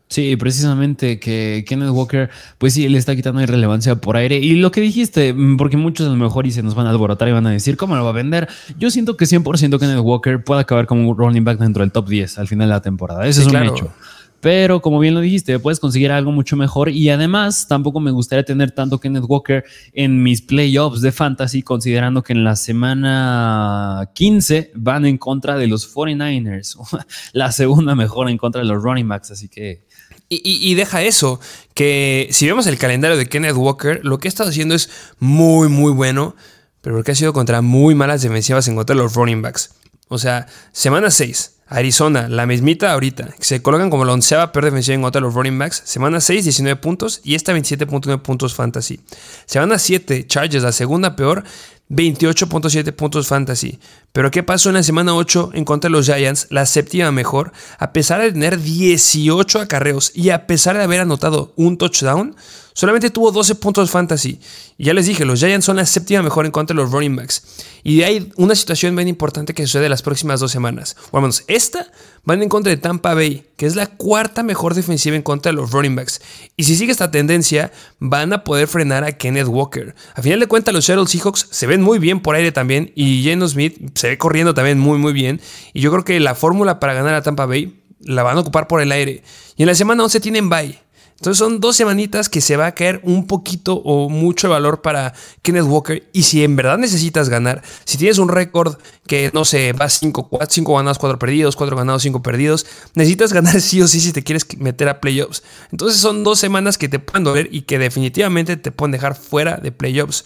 Speaker 2: Sí, precisamente que Kenneth Walker, pues sí, le está quitando irrelevancia por aire. Y lo que dijiste, mm, porque muchos a lo mejor y se nos van a alborotar y van a decir, ¿cómo lo va a vender? Yo siento que 100% Kenneth Walker puede acabar como un running back dentro del top 10 al final de la temporada. Ese es un hecho. Pero como bien lo dijiste, puedes conseguir algo mucho mejor. Y además, tampoco me gustaría tener tanto Kenneth Walker en mis playoffs de fantasy, considerando que en la semana 15 van en contra de los 49ers. la segunda mejor en contra de los running backs. Así que
Speaker 1: y, deja eso, que si vemos el calendario de Kenneth Walker, lo que ha estado haciendo es muy, muy bueno, pero porque ha sido contra muy malas defensivas en contra de los running backs. O sea, semana 6, Arizona, la mismita ahorita, se colocan como la onceava peor defensiva en contra de los running backs. Semana 6, 19 puntos y esta 27.9 puntos fantasy. Semana 7, Chargers, la segunda peor, 28.7 puntos fantasy. Pero ¿qué pasó en la semana 8 en contra de los Giants? La séptima mejor, a pesar de tener 18 acarreos y a pesar de haber anotado un touchdown, solamente tuvo 12 puntos fantasy. Y ya les dije, los Giants son la séptima mejor en contra de los running backs. Y hay una situación bien importante que sucede las próximas dos semanas. Menos esta van en contra de Tampa Bay, que es la cuarta mejor defensiva en contra de los running backs. Y si sigue esta tendencia, van a poder frenar a Kenneth Walker. A final de cuentas, los Seattle Seahawks se ven muy bien por aire también. Y Geno Smith se ve corriendo también muy, muy bien. Y yo creo que la fórmula para ganar a Tampa Bay la van a ocupar por el aire. Y en la semana 11 tienen bye. Entonces son dos semanitas que se va a caer un poquito o mucho de valor para Kenneth Walker. Y si en verdad necesitas ganar, si tienes un récord que no sé, va 5 ganados, 4 perdidos, 4 ganados, 5 perdidos, necesitas ganar sí o sí si te quieres meter a playoffs. Entonces son dos semanas que te pueden doler y que definitivamente te pueden dejar fuera de playoffs.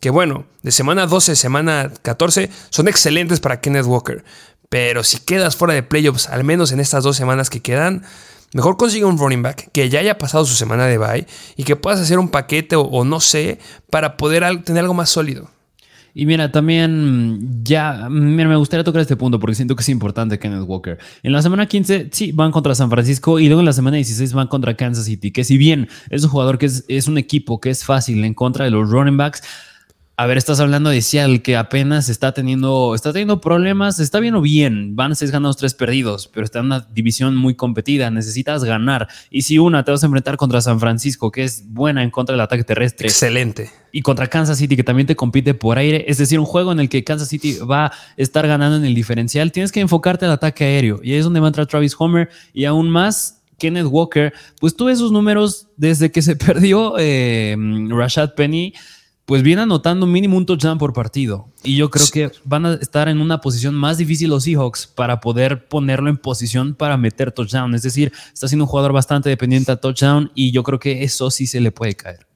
Speaker 1: Que bueno, de semana 12, semana 14 son excelentes para Kenneth Walker. Pero si quedas fuera de playoffs, al menos en estas dos semanas que quedan, Mejor consigue un running back que ya haya pasado su semana de bye y que puedas hacer un paquete o, no sé para poder tener algo más sólido.
Speaker 2: Y mira, también ya, mira, me gustaría tocar este punto porque siento que es importante Kenneth Walker. En la semana 15, sí, van contra San Francisco y luego en la semana 16 van contra Kansas City, que si bien es un jugador que es un equipo que es fácil en contra de los running backs, a ver, estás hablando de Seattle que apenas está teniendo, está teniendo problemas, está bien o bien, van seis ganados, tres perdidos, pero está en una división muy competida, necesitas ganar. Y si una te vas a enfrentar contra San Francisco, que es buena en contra del ataque terrestre.
Speaker 1: Excelente.
Speaker 2: Y contra Kansas City, que también te compite por aire, es decir, un juego en el que Kansas City va a estar ganando en el diferencial, tienes que enfocarte al ataque aéreo. Y ahí es donde va a entrar Travis Homer y aún más Kenneth Walker, pues tuve esos números desde que se perdió eh, Rashad Penny pues viene anotando mínimo un touchdown por partido. Y yo creo que van a estar en una posición más difícil los Seahawks para poder ponerlo en posición para meter touchdown. Es decir, está siendo un jugador bastante dependiente a touchdown y yo creo que eso sí se le puede caer.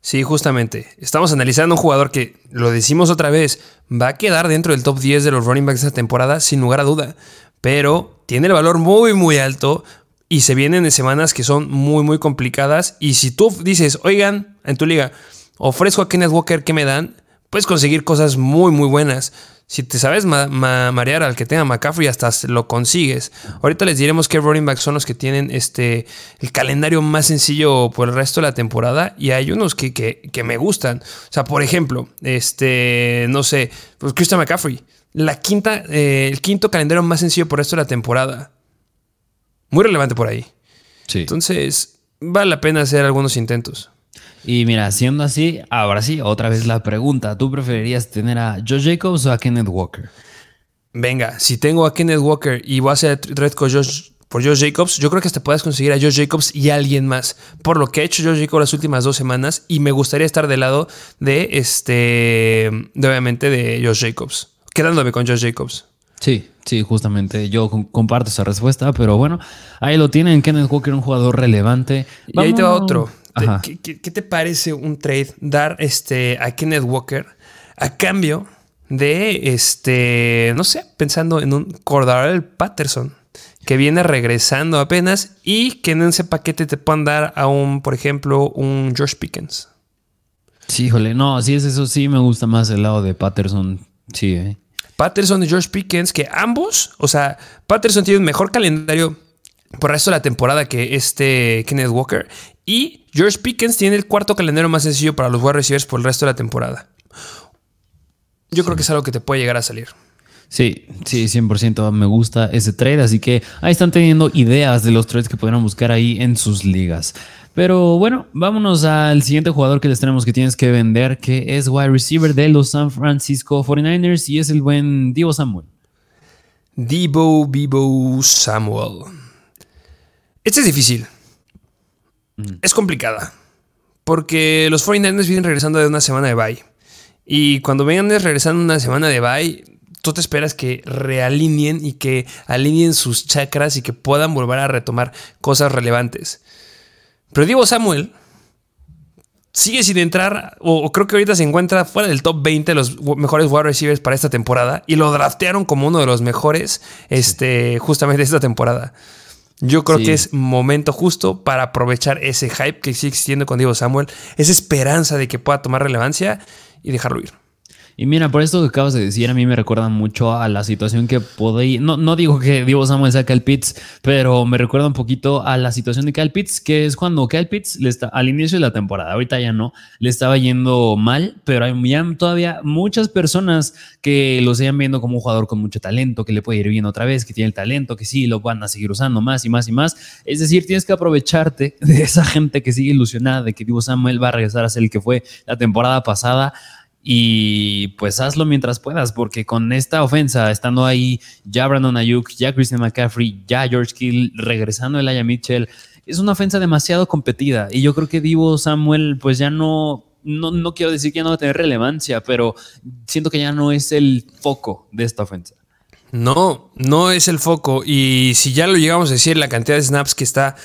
Speaker 1: Sí, justamente. Estamos analizando un jugador que, lo decimos otra vez, va a quedar dentro del top 10 de los running backs de esta temporada, sin lugar a duda. Pero tiene el valor muy, muy alto y se vienen en semanas que son muy, muy complicadas. Y si tú dices, oigan, en tu liga, ofrezco a Kenneth Walker que me dan, puedes conseguir cosas muy, muy buenas. Si te sabes marear al que tenga McCaffrey, hasta lo consigues. Ahorita les diremos qué running backs son los que tienen este, el calendario más sencillo por el resto de la temporada. Y hay unos que, que, me gustan. O sea, por ejemplo, este, no sé, pues Christian McCaffrey. La quinta, eh, el quinto calendario más sencillo por el resto de la temporada. Muy relevante por ahí. Sí. Entonces, vale la pena hacer algunos intentos.
Speaker 2: Y mira, siendo así, ahora sí, otra vez la pregunta. ¿Tú preferirías tener a Joe Jacobs o a Kenneth Walker?
Speaker 1: Venga, si tengo a Kenneth Walker y voy a hacer red con Josh, por Josh Jacobs, yo creo que hasta puedes conseguir a Josh Jacobs y alguien más. Por lo que ha hecho Josh Jacobs las últimas dos semanas y me gustaría estar del lado de este, obviamente, de Josh Jacobs. Quedándome con Josh Jacobs.
Speaker 2: Sí, sí, justamente yo comparto esa respuesta, pero bueno, ahí lo tienen, Kenneth Walker, un jugador relevante.
Speaker 1: Y ahí te va otro. ¿Qué, te parece un trade dar este, a Kenneth Walker a cambio de, este, no sé, pensando en un Cordarel Patterson que viene regresando apenas y que en ese paquete te puedan dar a un, por ejemplo, un George Pickens?
Speaker 2: Sí, híjole, no, sí es eso, sí me gusta más el lado de Patterson, sí. Eh.
Speaker 1: Patterson y George Pickens, que ambos, o sea, Patterson tiene un mejor calendario por el resto de la temporada que este Kenneth Walker y George Pickens tiene el cuarto calendario más sencillo para los wide receivers por el resto de la temporada. Yo creo que es algo que te puede llegar a salir.
Speaker 2: Sí, sí, 100% me gusta ese trade, así que ahí están teniendo ideas de los trades que podrán buscar ahí en sus ligas. Pero bueno, vámonos al siguiente jugador que les tenemos que tienes que vender, que es wide receiver de los San Francisco 49ers y es el buen Divo Samuel.
Speaker 1: Divo Vivo Samuel. Este es difícil. Mm. Es complicada. Porque los 49ers vienen regresando de una semana de bye. Y cuando vengan regresando una semana de bye, tú te esperas que realineen y que alineen sus chakras y que puedan volver a retomar cosas relevantes. Pero Diego Samuel sigue sin entrar, o, creo que ahorita se encuentra fuera del top 20 de los mejores wide receivers para esta temporada y lo draftearon como uno de los mejores este, justamente esta temporada. Yo creo que es momento justo para aprovechar ese hype que sigue existiendo con Diego Samuel, esa esperanza de que pueda tomar relevancia y dejarlo ir.
Speaker 2: Y mira, por esto que acabas de decir, a mí me recuerda mucho a la situación que podéis. No, no digo que Diego Samuel sea Kyle Pitts, pero me recuerda un poquito a la situación de Kyle Pitts, que es cuando Kyle Pitts le está, al inicio de la temporada, ahorita ya no, le estaba yendo mal, pero hay todavía muchas personas que lo siguen viendo como un jugador con mucho talento, que le puede ir bien otra vez, que tiene el talento, que sí, lo van a seguir usando más y más y más. Es decir, tienes que aprovecharte de esa gente que sigue ilusionada de que Diego Samuel va a regresar a ser el que fue la temporada pasada Y pues hazlo mientras puedas, porque con esta ofensa, estando ahí ya Brandon Ayuk, ya Christian McCaffrey, ya George Kill, regresando Elijah Mitchell, es una ofensa demasiado competida. Y yo creo que Divo Samuel, pues ya no, no, no quiero decir que ya no va a tener relevancia, pero siento que ya no es el foco de esta ofensa.
Speaker 1: No, no es el foco. Y si ya lo llegamos a decir, la cantidad de snaps que está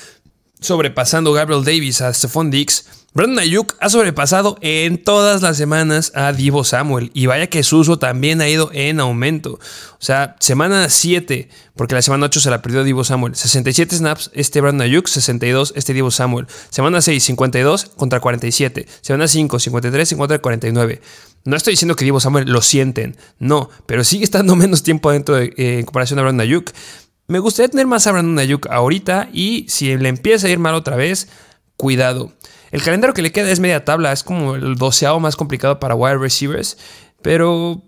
Speaker 1: sobrepasando Gabriel Davis a Stephon Dix, Brandon Ayuk ha sobrepasado en todas las semanas a Divo Samuel. Y vaya que su uso también ha ido en aumento. O sea, semana 7, porque la semana 8 se la perdió Divo Samuel. 67 snaps este Brandon Ayuk, 62 este Divo Samuel. Semana 6, 52 contra 47. Semana 5, 53 contra 49. No estoy diciendo que Divo Samuel lo sienten, no, pero sigue estando menos tiempo dentro de, eh, en comparación a Brandon Ayuk. Me gustaría tener más a Brandon Ayuk ahorita y si le empieza a ir mal otra vez, cuidado. El calendario que le queda es media tabla, es como el doceavo más complicado para wide receivers, pero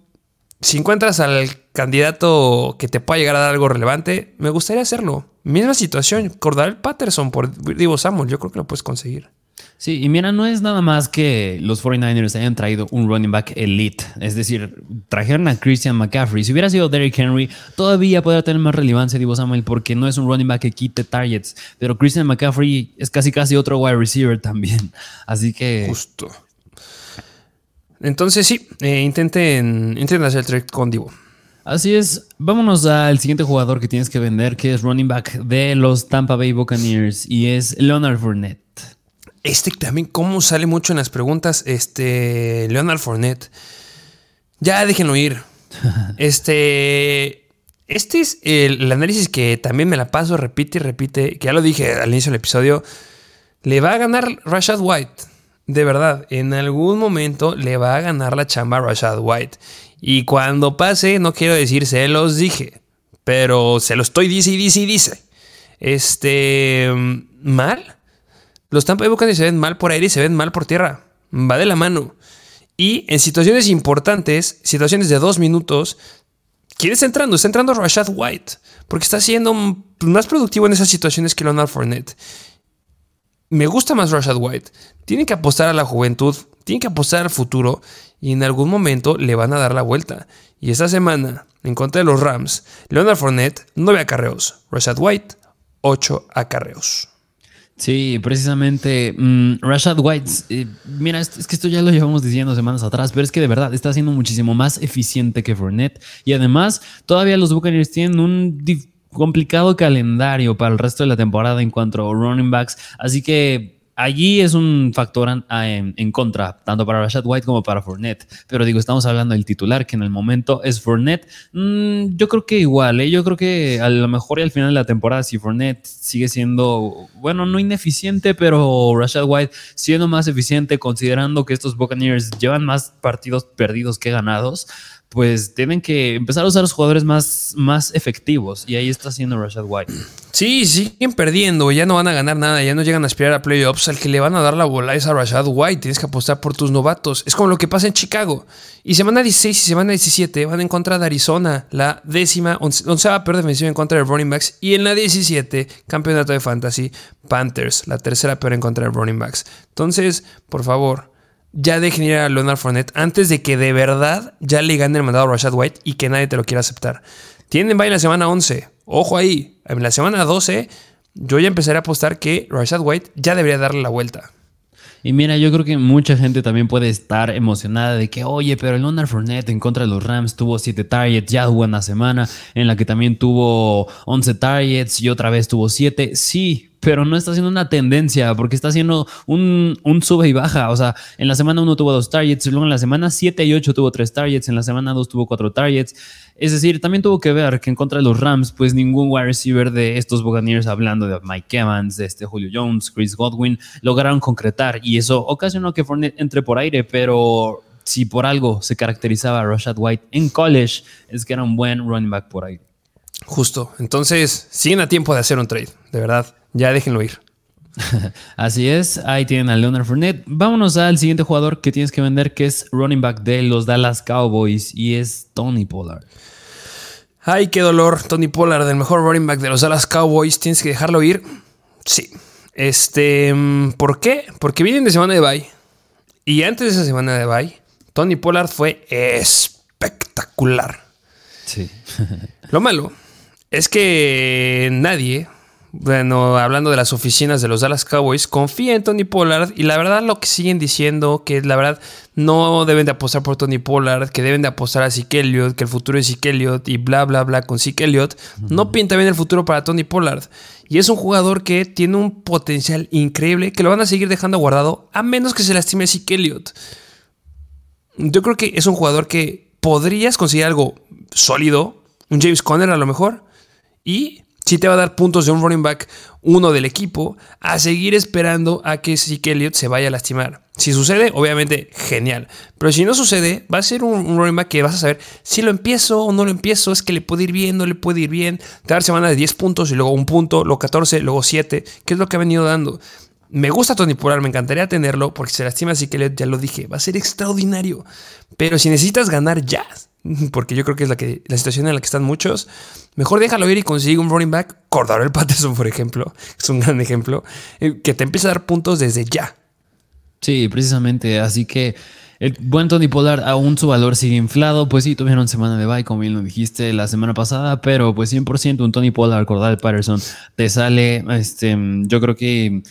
Speaker 1: si encuentras al candidato que te pueda llegar a dar algo relevante, me gustaría hacerlo. Misma situación, Cordell Patterson por Divo Samuel, yo creo que lo puedes conseguir.
Speaker 2: Sí, y mira, no es nada más que los 49ers hayan traído un running back elite. Es decir, trajeron a Christian McCaffrey. Si hubiera sido Derrick Henry, todavía podría tener más relevancia Divo Samuel porque no es un running back que quite targets. Pero Christian McCaffrey es casi casi otro wide receiver también. Así que...
Speaker 1: Justo. Entonces sí, eh, intenten, intenten hacer el trade con Divo.
Speaker 2: Así es, vámonos al siguiente jugador que tienes que vender, que es running back de los Tampa Bay Buccaneers y es Leonard Fournette.
Speaker 1: Este también, como sale mucho en las preguntas, este, Leonard Fournette. Ya déjenlo ir. este, este es el, análisis que también me la paso, repite y repite, que ya lo dije al inicio del episodio. Le va a ganar Rashad White. De verdad, en algún momento le va a ganar la chamba a Rashad White. Y cuando pase, no quiero decir se los dije, pero se lo estoy dice y dice y dice. Este, mal los Tampa Bay Buccaneers se ven mal por aire y se ven mal por tierra. Va de la mano. Y en situaciones importantes, situaciones de dos minutos, ¿quién está entrando? Está entrando Rashad White. Porque está siendo más productivo en esas situaciones que Leonard Fournette. Me gusta más Rashad White. Tienen que apostar a la juventud, tienen que apostar al futuro y en algún momento le van a dar la vuelta. Y esta semana, en contra de los Rams, Leonard Fournette, 9 acarreos. Rashad White, 8 acarreos.
Speaker 2: Sí, precisamente mm, Rashad White, eh, mira, es, que esto ya lo llevamos diciendo semanas atrás, pero es que de verdad está siendo muchísimo más eficiente que Fournette. Y además todavía los Buccaneers tienen un complicado calendario para el resto de la temporada en cuanto a running backs, así que allí es un factor en, contra, tanto para Rashad White como para Fournette. Pero digo, estamos hablando del titular, que en el momento es Fournette. Mm, yo creo que igual, ¿eh? yo creo que a lo mejor y al final de la temporada, si Fournette sigue siendo, bueno, no ineficiente, pero Rashad White siendo más eficiente, considerando que estos Buccaneers llevan más partidos perdidos que ganados pues tienen que empezar a usar los jugadores más, más efectivos. Y ahí está haciendo Rashad White.
Speaker 1: Sí, siguen perdiendo, ya no van a ganar nada, ya no llegan a aspirar a playoffs. Al que le van a dar la bola es a Rashad White. Tienes que apostar por tus novatos. Es como lo que pasa en Chicago. Y semana 16 y semana 17 van en contra de Arizona, la décima, peor defensiva en contra de running backs. Y en la 17, campeonato de fantasy, Panthers, la tercera peor en contra de running backs. Entonces, por favor ya dejen ir a Leonard Fournette antes de que de verdad ya le gane el mandado a Rashad White y que nadie te lo quiera aceptar. Tienen bye en la semana 11. Ojo ahí. En la semana 12 yo ya empezaré a apostar que Rashad White ya debería darle la vuelta.
Speaker 2: Y mira, yo creo que mucha gente también puede estar emocionada de que, oye, pero el Leonard Fournette en contra de los Rams tuvo 7 targets, ya hubo una semana en la que también tuvo 11 targets y otra vez tuvo 7. Sí, pero no está haciendo una tendencia porque está haciendo un, sube y baja. O sea, en la semana 1 tuvo 2 targets, luego en la semana 7 y 8 tuvo 3 targets, en la semana 2 tuvo 4 targets. Es decir, también tuvo que ver que en contra de los Rams, pues ningún wide receiver de estos Buccaneers, hablando de Mike Evans, de este Julio Jones, Chris Godwin, lograron concretar y eso ocasionó que Fournette entre por aire, pero si por algo se caracterizaba a Rashad White en college, es que era un buen running back por aire.
Speaker 1: Justo. Entonces, siguen a tiempo de hacer un trade, de verdad. Ya déjenlo ir.
Speaker 2: Así es, ahí tienen a Leonard Fournette. Vámonos al siguiente jugador que tienes que vender, que es running back de los Dallas Cowboys y es Tony Pollard.
Speaker 1: Ay, qué dolor, Tony Pollard, el mejor running back de los Dallas Cowboys. ¿Tienes que dejarlo ir? Sí. Este, ¿por qué? Porque vienen de semana de bye. Y antes de esa semana de bye, Tony Pollard fue espectacular.
Speaker 2: Sí.
Speaker 1: Lo malo es que nadie, bueno, hablando de las oficinas de los Dallas Cowboys, confía en Tony Pollard y la verdad lo que siguen diciendo, que la verdad no deben de apostar por Tony Pollard, que deben de apostar a Zeke Elliott, que el futuro es Zeke Elliott y bla, bla, bla con Zeke Elliott, no pinta bien el futuro para Tony Pollard. Y es un jugador que tiene un potencial increíble, que lo van a seguir dejando guardado a menos que se lastime Zeke Elliott. Yo creo que es un jugador que podrías conseguir algo sólido, un James Conner a lo mejor, y si te va a dar puntos de un running back uno del equipo a seguir esperando a que Zeke Elliott se vaya a lastimar. Si sucede, obviamente, genial. Pero si no sucede, va a ser un, running back que vas a saber si lo empiezo o no lo empiezo. Es que le puede ir bien, no le puede ir bien. Te va a dar semana de 10 puntos y luego un punto, luego 14, luego 7, que es lo que ha venido dando. Me gusta Tony Pollard, me encantaría tenerlo porque se lastima así que ya lo dije, va a ser extraordinario. Pero si necesitas ganar ya, porque yo creo que es la, que, la situación en la que están muchos, mejor déjalo ir y consigue un running back, el Patterson, por ejemplo, es un gran ejemplo, eh, que te empieza a dar puntos desde ya.
Speaker 2: Sí, precisamente, así que el buen Tony Pollard aún su valor sigue inflado, pues sí, tuvieron semana de bye, como bien lo dijiste la semana pasada, pero pues 100% un Tony Pollard, el Patterson, te sale, este, yo creo que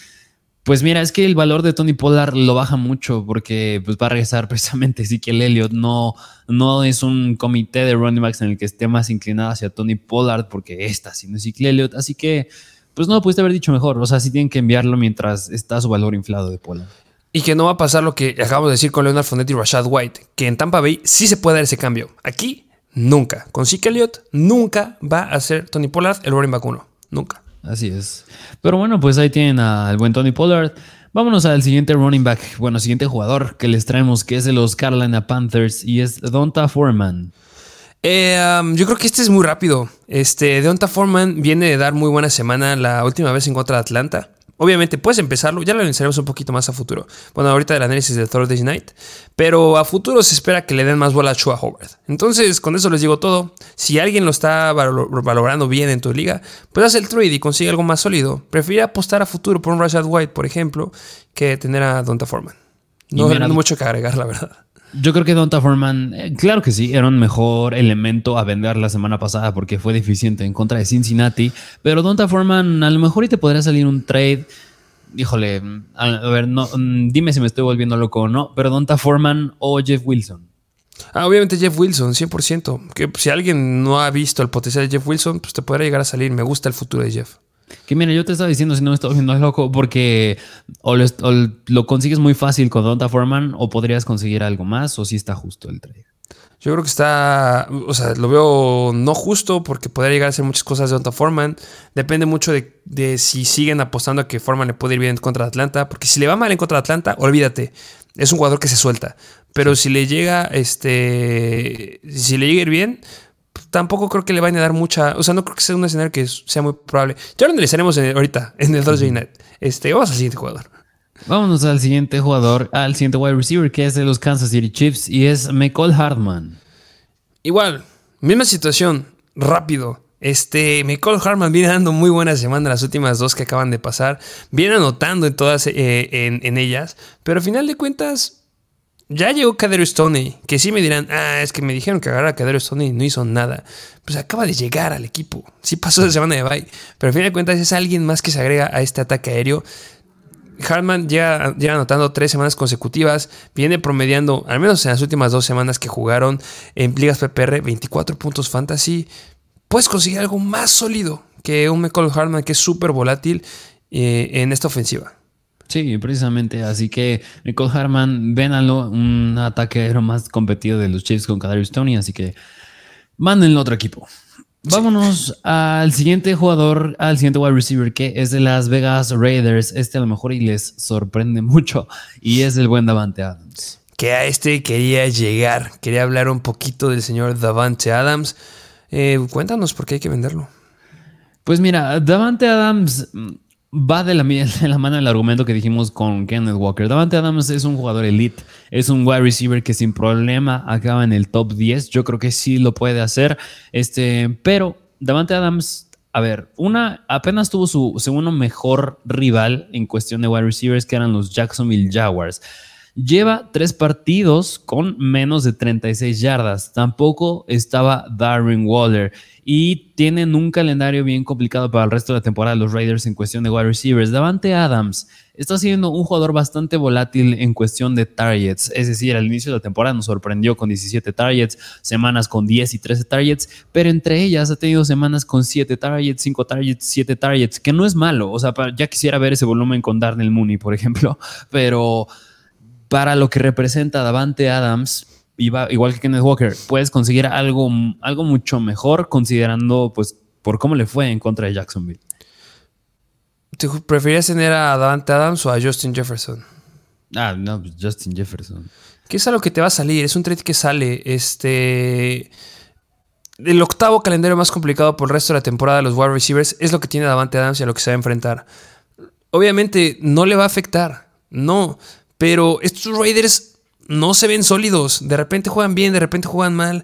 Speaker 2: pues mira, es que el valor de Tony Pollard lo baja mucho porque pues, va a regresar precisamente sí que el Elliott no, no es un comité de running backs en el que esté más inclinado hacia Tony Pollard porque está haciendo Ezekiel Elliott. Así que, pues no lo pudiste haber dicho mejor. O sea, sí tienen que enviarlo mientras está su valor inflado de Pollard.
Speaker 1: Y que no va a pasar lo que acabamos de decir con Leonard Fournette y Rashad White, que en Tampa Bay sí se puede dar ese cambio. Aquí, nunca. Con Zeke Elliott, nunca va a ser Tony Pollard el running back 1. Nunca.
Speaker 2: Así es. Pero bueno, pues ahí tienen al buen Tony Pollard. Vámonos al siguiente running back, bueno, siguiente jugador que les traemos, que es de los Carolina Panthers y es Donta Foreman.
Speaker 1: Eh, yo creo que este es muy rápido. Este, Donta Foreman viene de dar muy buena semana la última vez en contra de Atlanta. Obviamente puedes empezarlo, ya lo analizaremos un poquito más a futuro. Bueno, ahorita el análisis de Thursday Night, pero a futuro se espera que le den más bola a Chua Howard. Entonces, con eso les digo todo. Si alguien lo está valorando bien en tu liga, pues haz el trade y consigue algo más sólido. Prefiere apostar a futuro por un Rashad White, por ejemplo, que tener a Donta Foreman. No, hay mucho que agregar, la verdad.
Speaker 2: Yo creo que Donta Foreman, eh, claro que sí, era un mejor elemento a vender la semana pasada porque fue deficiente en contra de Cincinnati. Pero Donta Foreman, a lo mejor y te podría salir un trade. Híjole, a, ver, no, mm, dime si me estoy volviendo loco o no, pero Donta Foreman o Jeff Wilson.
Speaker 1: Ah, obviamente Jeff Wilson, 100%. Que si alguien no ha visto el potencial de Jeff Wilson, pues te podrá llegar a salir. Me gusta el futuro de Jeff.
Speaker 2: Que mira, yo te estaba diciendo si no me estoy viendo loco, porque o lo, consigues muy fácil con Donta Foreman o podrías conseguir algo más o si está justo el trade.
Speaker 1: Yo creo que está, o sea, lo veo no justo porque podría llegar a hacer muchas cosas de Donta Foreman. Depende mucho de, si siguen apostando a que Foreman le puede ir bien en contra de Atlanta, porque si le va mal en contra de Atlanta, olvídate, es un jugador que se suelta. Pero si le llega, este, si le llega a ir bien, tampoco creo que le vayan a dar mucha. O sea, no creo que sea un escenario que sea muy probable. Ya lo analizaremos ahorita en el Thursday Night. Este, vamos al siguiente jugador.
Speaker 2: Vámonos al siguiente jugador, al siguiente wide receiver que es de los Kansas City Chiefs y es McCall Hartman.
Speaker 1: Igual, misma situación, rápido. Este, McCall Hartman viene dando muy buena semana las últimas dos que acaban de pasar. Viene anotando en todas eh, en, en ellas, pero al final de cuentas ya llegó Cadero Stoney, que sí me dirán, ah, es que me dijeron que agarrar a Cadero Stoney y no hizo nada. Pues acaba de llegar al equipo. Sí pasó la semana de bye. Pero al fin de cuentas es alguien más que se agrega a este ataque aéreo. Hartman ya anotando tres semanas consecutivas, viene promediando, al menos en las últimas dos semanas que jugaron en ligas PPR, 24 puntos fantasy. Puedes conseguir algo más sólido que un McCall Hartman que es súper volátil eh, en esta ofensiva.
Speaker 2: Sí, precisamente. Así que Nicole Harman, vénalo, un ataque aéreo más competido de los Chiefs con Kadarius Tony. Así que mándenlo a otro equipo. Vámonos al siguiente jugador, al siguiente wide receiver que es de Las Vegas Raiders. Este a lo mejor y les sorprende mucho y es el buen Davante Adams.
Speaker 1: Que a este quería llegar. Quería hablar un poquito del señor Davante Adams. Eh, cuéntanos por qué hay que venderlo.
Speaker 2: Pues mira, Davante Adams va de la, mano el argumento que dijimos con Kenneth Walker. Davante Adams es un jugador elite, es un wide receiver que sin problema acaba en el top 10. Yo creo que sí lo puede hacer. Este, pero Davante Adams, a ver, una apenas tuvo su segundo mejor rival en cuestión de wide receivers, que eran los Jacksonville Jaguars. Lleva tres partidos con menos de 36 yardas. Tampoco estaba Darren Waller y tienen un calendario bien complicado para el resto de la temporada los Raiders en cuestión de wide receivers. Davante Adams está siendo un jugador bastante volátil en cuestión de targets, es decir, al inicio de la temporada nos sorprendió con 17 targets, semanas con 10 y 13 targets, pero entre ellas ha tenido semanas con 7 targets, 5 targets, 7 targets, que no es malo, o sea, ya quisiera ver ese volumen con Darnell Mooney, por ejemplo, pero para lo que representa Davante Adams, igual que Kenneth Walker, puedes conseguir algo, algo mucho mejor considerando pues por cómo le fue en contra de Jacksonville.
Speaker 1: ¿Te preferirías tener a Davante Adams o a Justin Jefferson?
Speaker 2: Ah, no, pues, Justin Jefferson.
Speaker 1: ¿Qué es algo que te va a salir? Es un trade que sale. Este. El octavo calendario más complicado por el resto de la temporada de los wide receivers es lo que tiene Davante Adams y a lo que se va a enfrentar. Obviamente no le va a afectar, no, pero estos Raiders no se ven sólidos. De repente juegan bien, de repente juegan mal.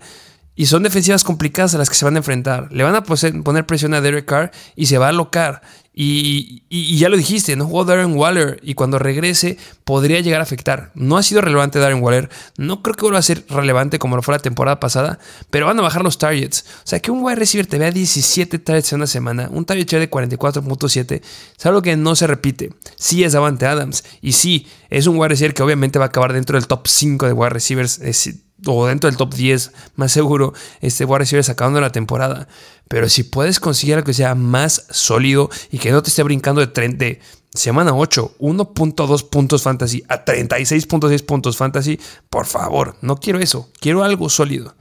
Speaker 1: Y son defensivas complicadas a las que se van a enfrentar. Le van a poner presión a Derek Carr y se va a alocar. Y, ya lo dijiste, no jugó Darren Waller y cuando regrese podría llegar a afectar. No ha sido relevante Darren Waller, no creo que vuelva a ser relevante como lo fue la temporada pasada, pero van a bajar los targets. O sea, que un wide receiver te vea 17 targets en una semana, un target share de 44.7, es algo que no se repite. Sí es Davante Adams y sí, es un wide receiver que obviamente va a acabar dentro del top 5 de wide receivers o dentro del top 10, más seguro, este wide receiver acabando la temporada. Pero si puedes conseguir algo que sea más sólido y que no te esté brincando de, de semana 8, 1.2 puntos fantasy a 36.6 puntos fantasy, por favor, no quiero eso, quiero algo sólido.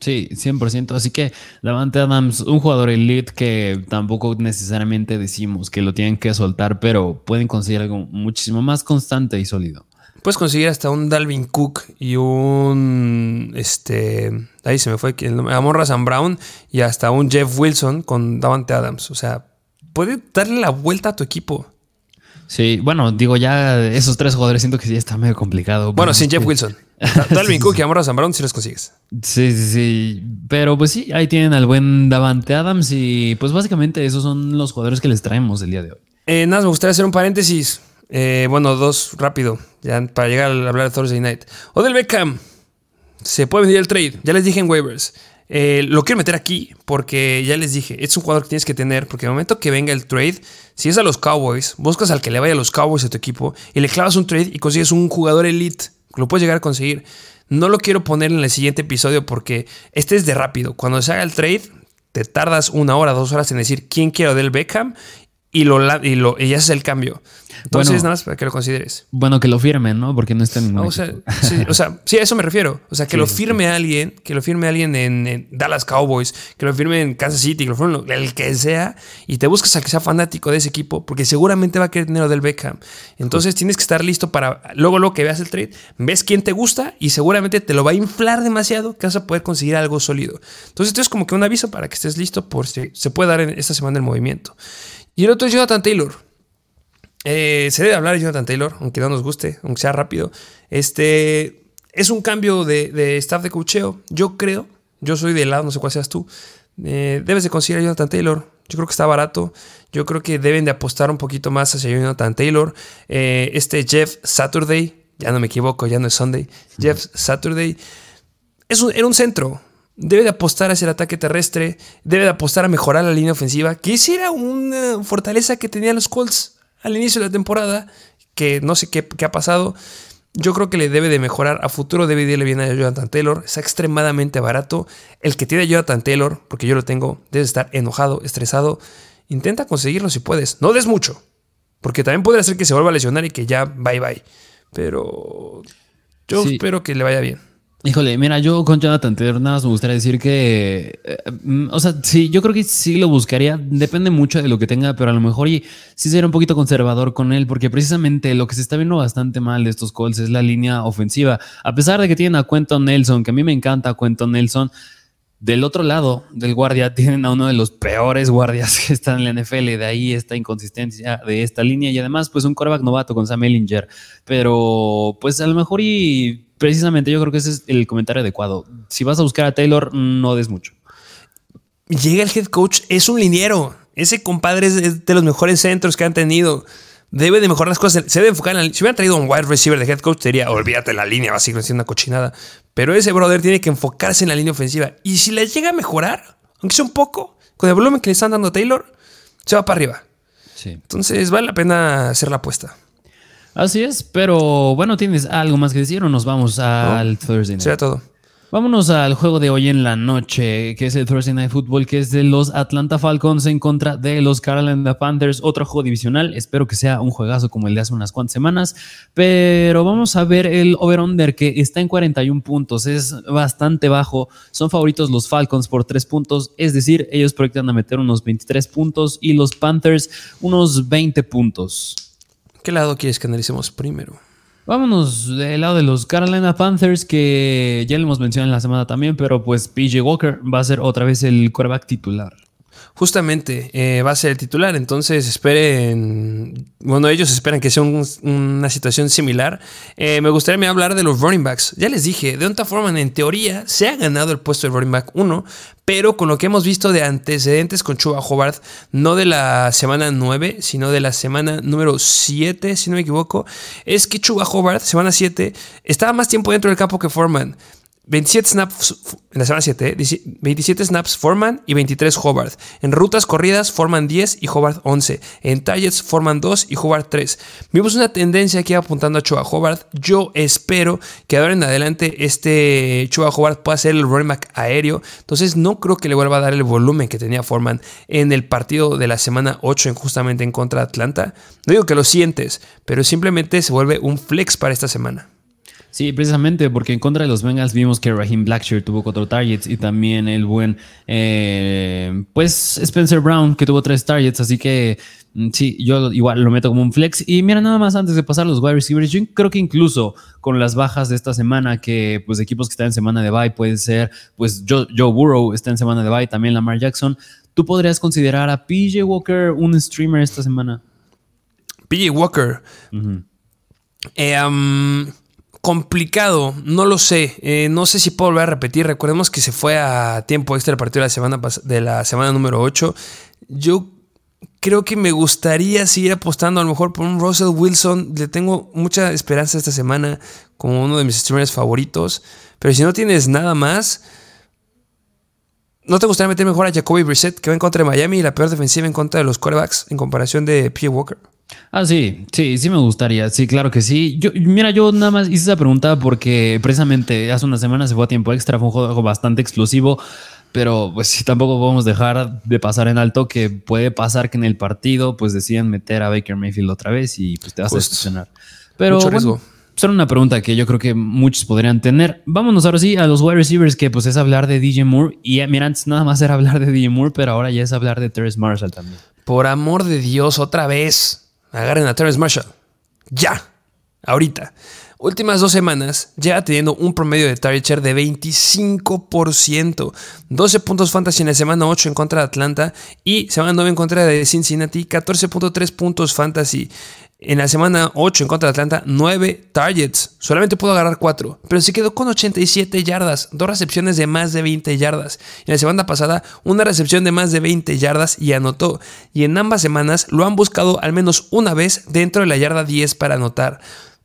Speaker 2: Sí, 100%. Así que Davante Adams, un jugador elite que tampoco necesariamente decimos que lo tienen que soltar, pero pueden conseguir algo muchísimo más constante y sólido.
Speaker 1: Puedes conseguir hasta un Dalvin Cook y un. Este. Ahí se me fue el nombre. Amon Razan Brown y hasta un Jeff Wilson con Davante Adams. O sea, puede darle la vuelta a tu equipo.
Speaker 2: Sí, bueno, digo, ya esos tres jugadores siento que sí está medio complicado.
Speaker 1: Bueno, sin Jeff Wilson. Dalvin Cook y Amon Razan Brown si los consigues.
Speaker 2: Sí, sí, sí. Pero pues sí, ahí tienen al buen Davante Adams y pues básicamente esos son los jugadores que les traemos el día de hoy.
Speaker 1: Eh, nada, me gustaría hacer un paréntesis. Eh, bueno, dos rápido, ya para llegar a hablar de Thursday Night. Odell Beckham, se puede venir el trade, ya les dije en waivers. Eh, lo quiero meter aquí porque ya les dije, es un jugador que tienes que tener porque el momento que venga el trade, si es a los Cowboys, buscas al que le vaya a los Cowboys a tu equipo y le clavas un trade y consigues un jugador elite, lo puedes llegar a conseguir. No lo quiero poner en el siguiente episodio porque este es de rápido. Cuando se haga el trade, te tardas una hora, dos horas en decir quién quiero del Beckham y, lo, y, lo, y es el cambio. Entonces, nada más para que lo consideres.
Speaker 2: Bueno, que lo firmen, ¿no? Porque no está en
Speaker 1: ningún. O sea, sí, o sea, sí, a eso me refiero. O sea, que lo firme alguien, que lo firme alguien en, Dallas Cowboys, que lo firme en Kansas City, que lo firme el que sea, y te buscas a que sea fanático de ese equipo, porque seguramente va a querer dinero del Beckham. Entonces tienes que estar listo para luego, lo que veas el trade, ves quién te gusta y seguramente te lo va a inflar demasiado que vas a poder conseguir algo sólido. Entonces, esto es como que un aviso para que estés listo por si se puede dar en esta semana el movimiento. Y el otro es Jonathan Taylor. Eh, se debe hablar de Jonathan Taylor, aunque no nos guste, aunque sea rápido. Este es un cambio de, staff de cocheo. Yo creo, yo soy del lado, no sé cuál seas tú. Eh, debes de conseguir a Jonathan Taylor. Yo creo que está barato. Yo creo que deben de apostar un poquito más hacia Jonathan Taylor. Eh, este Jeff Saturday, ya no me equivoco, ya no es Sunday. Jeff Saturday es un, era un centro. Debe de apostar hacia el ataque terrestre. Debe de apostar a mejorar la línea ofensiva. Que esa era una fortaleza que tenían los Colts al inicio de la temporada, que no sé qué, ha pasado. Yo creo que le debe de mejorar. A futuro debe de irle bien a Jonathan Taylor. Está extremadamente barato. El que tiene a Jonathan Taylor, porque yo lo tengo, debe estar enojado, estresado. Intenta conseguirlo si puedes. No des mucho. Porque también puede ser que se vuelva a lesionar y que ya bye bye. Pero yo espero que le vaya bien.
Speaker 2: Híjole, mira, yo con Jonathan más me gustaría decir que, eh, mm, o sea, sí, yo creo que sí lo buscaría, depende mucho de lo que tenga, pero a lo mejor y sí sería un poquito conservador con él, porque precisamente lo que se está viendo bastante mal de estos Colts es la línea ofensiva. A pesar de que tienen a Quentin Nelson, que a mí me encanta Quentin Nelson, del otro lado del guardia tienen a uno de los peores guardias que están en la NFL, de ahí esta inconsistencia de esta línea y además pues un coreback novato con Sam Ellinger, pero pues a lo mejor y precisamente yo creo que ese es el comentario adecuado. Si vas a buscar a Taylor, no des mucho.
Speaker 1: Llega el head coach, es un liniero. Ese compadre es de los mejores centros que han tenido. Debe de mejorar las cosas. Se debe enfocar en la Si hubieran traído un wide receiver de head coach, sería olvídate la línea, va a seguir siendo una cochinada. Pero ese brother tiene que enfocarse en la línea ofensiva. Y si le llega a mejorar, aunque sea un poco, con el volumen que le están dando a Taylor, se va para arriba. Sí. Entonces vale la pena hacer la apuesta.
Speaker 2: Así es, pero bueno, ¿tienes algo más que decir o nos vamos al Thursday
Speaker 1: Night? Será todo.
Speaker 2: Vámonos al juego de hoy en la noche, que es el Thursday Night Football, que es de los Atlanta Falcons en contra de los Carolina Panthers, otro juego divisional. Espero que sea un juegazo como el de hace unas cuantas semanas, pero vamos a ver el over-under que está en 41 puntos, es bastante bajo. Son favoritos los Falcons por 3 puntos, es decir, ellos proyectan a meter unos 23 puntos y los Panthers unos 20 puntos.
Speaker 1: ¿Qué lado quieres que analicemos primero?
Speaker 2: Vámonos del lado de los Carolina Panthers, que ya le hemos mencionado en la semana también, pero pues PJ Walker va a ser otra vez el quarterback titular.
Speaker 1: Justamente eh, va a ser el titular, entonces esperen. Bueno, ellos esperan que sea una situación similar. Eh, me gustaría hablar de los running backs. Ya les dije, de otra forma, en teoría, se ha ganado el puesto de running back 1, pero con lo que hemos visto de antecedentes con Chuba Hobart, no de la semana 9, sino de la semana número 7, si no me equivoco, es que Chuba Hobart, semana 7, estaba más tiempo dentro del campo que Foreman. 27 snaps en la semana 7, 27 snaps Foreman y 23 Hobart. En rutas corridas forman 10 y Hobart 11. En targets forman 2 y Hobart 3. Vimos una tendencia aquí apuntando a Chua Hobart. Yo espero que ahora en adelante este Chua Hobart pueda ser el running back aéreo. Entonces no creo que le vuelva a dar el volumen que tenía Foreman en el partido de la semana 8 justamente en contra de Atlanta. No digo que lo sientes, pero simplemente se vuelve un flex para esta semana.
Speaker 2: Sí, precisamente porque en contra de los Bengals vimos que Raheem Blackshear tuvo cuatro targets y también el buen, eh, pues Spencer Brown que tuvo tres targets, así que mm, sí, yo igual lo meto como un flex. Y mira, nada más antes de pasar los wide receivers, yo creo que incluso con las bajas de esta semana, que pues equipos que están en semana de bye pueden ser, pues Joe, Burrow está en semana de bye, también Lamar Jackson, ¿tú podrías considerar a PJ Walker un streamer esta semana?
Speaker 1: PJ Walker complicado, no lo sé. Eh, no sé si puedo volver a repetir. Recordemos que se fue a tiempo extra el partido de la semana, de la semana número 8. Yo creo que me gustaría seguir apostando a lo mejor por un Russell Wilson. Le tengo mucha esperanza esta semana como uno de mis streamers favoritos. Pero si no tienes nada más, ¿no te gustaría meter mejor a Jacoby Brissett que va en contra de Miami y la peor defensiva en contra de los quarterbacks en comparación de P. Walker?
Speaker 2: Ah, sí, sí, sí me gustaría. Sí, claro que sí. Yo, mira, yo nada más hice esa pregunta porque precisamente hace una semana se fue a tiempo extra, fue un juego bastante explosivo. Pero pues sí, tampoco podemos dejar de pasar en alto que puede pasar que en el partido pues decían meter a Baker Mayfield otra vez y pues te vas a decepcionar. Pero Mucho bueno, pues, una pregunta que yo creo que muchos podrían tener. Vámonos ahora sí a los wide receivers, que pues es hablar de DJ Moore. Y eh, mira, antes nada más era hablar de DJ Moore, pero ahora ya es hablar de Terrence Marshall también.
Speaker 1: Por amor de Dios, otra vez. Agarren a Terrence Marshall. Ya. Ahorita. Últimas dos semanas, ya teniendo un promedio de target share de 25%. 12 puntos fantasy en la semana 8 en contra de Atlanta y semana 9 en contra de Cincinnati. 14.3 puntos fantasy. En la semana 8 en contra de Atlanta, 9 targets. Solamente pudo agarrar 4, pero se quedó con 87 yardas, dos recepciones de más de 20 yardas. En la semana pasada, una recepción de más de 20 yardas y anotó. Y en ambas semanas lo han buscado al menos una vez dentro de la yarda 10 para anotar.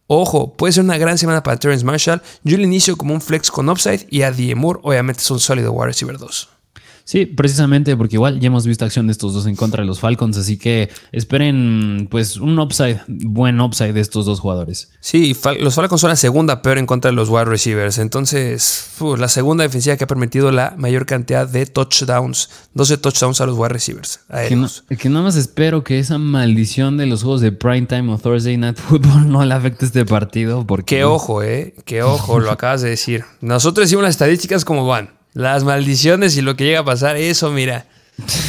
Speaker 1: Ojo, puede ser una gran semana para Terrence Marshall. Yo le inicio como un flex con upside y a Moore obviamente es un sólido wide receiver 2.
Speaker 2: Sí, precisamente porque igual ya hemos visto acción de estos dos en contra de los Falcons, así que esperen pues un upside, buen upside de estos dos jugadores.
Speaker 1: Sí, los Falcons son la segunda peor en contra de los wide receivers, entonces la segunda defensiva que ha permitido la mayor cantidad de touchdowns, 12 touchdowns a los wide receivers.
Speaker 2: Que, no, que nada más espero que esa maldición de los juegos de primetime o Thursday Night Football no le afecte este partido. Porque...
Speaker 1: Qué ojo, eh, qué ojo, lo acabas de decir. Nosotros hicimos las estadísticas como van. Las maldiciones y lo que llega a pasar, eso, mira,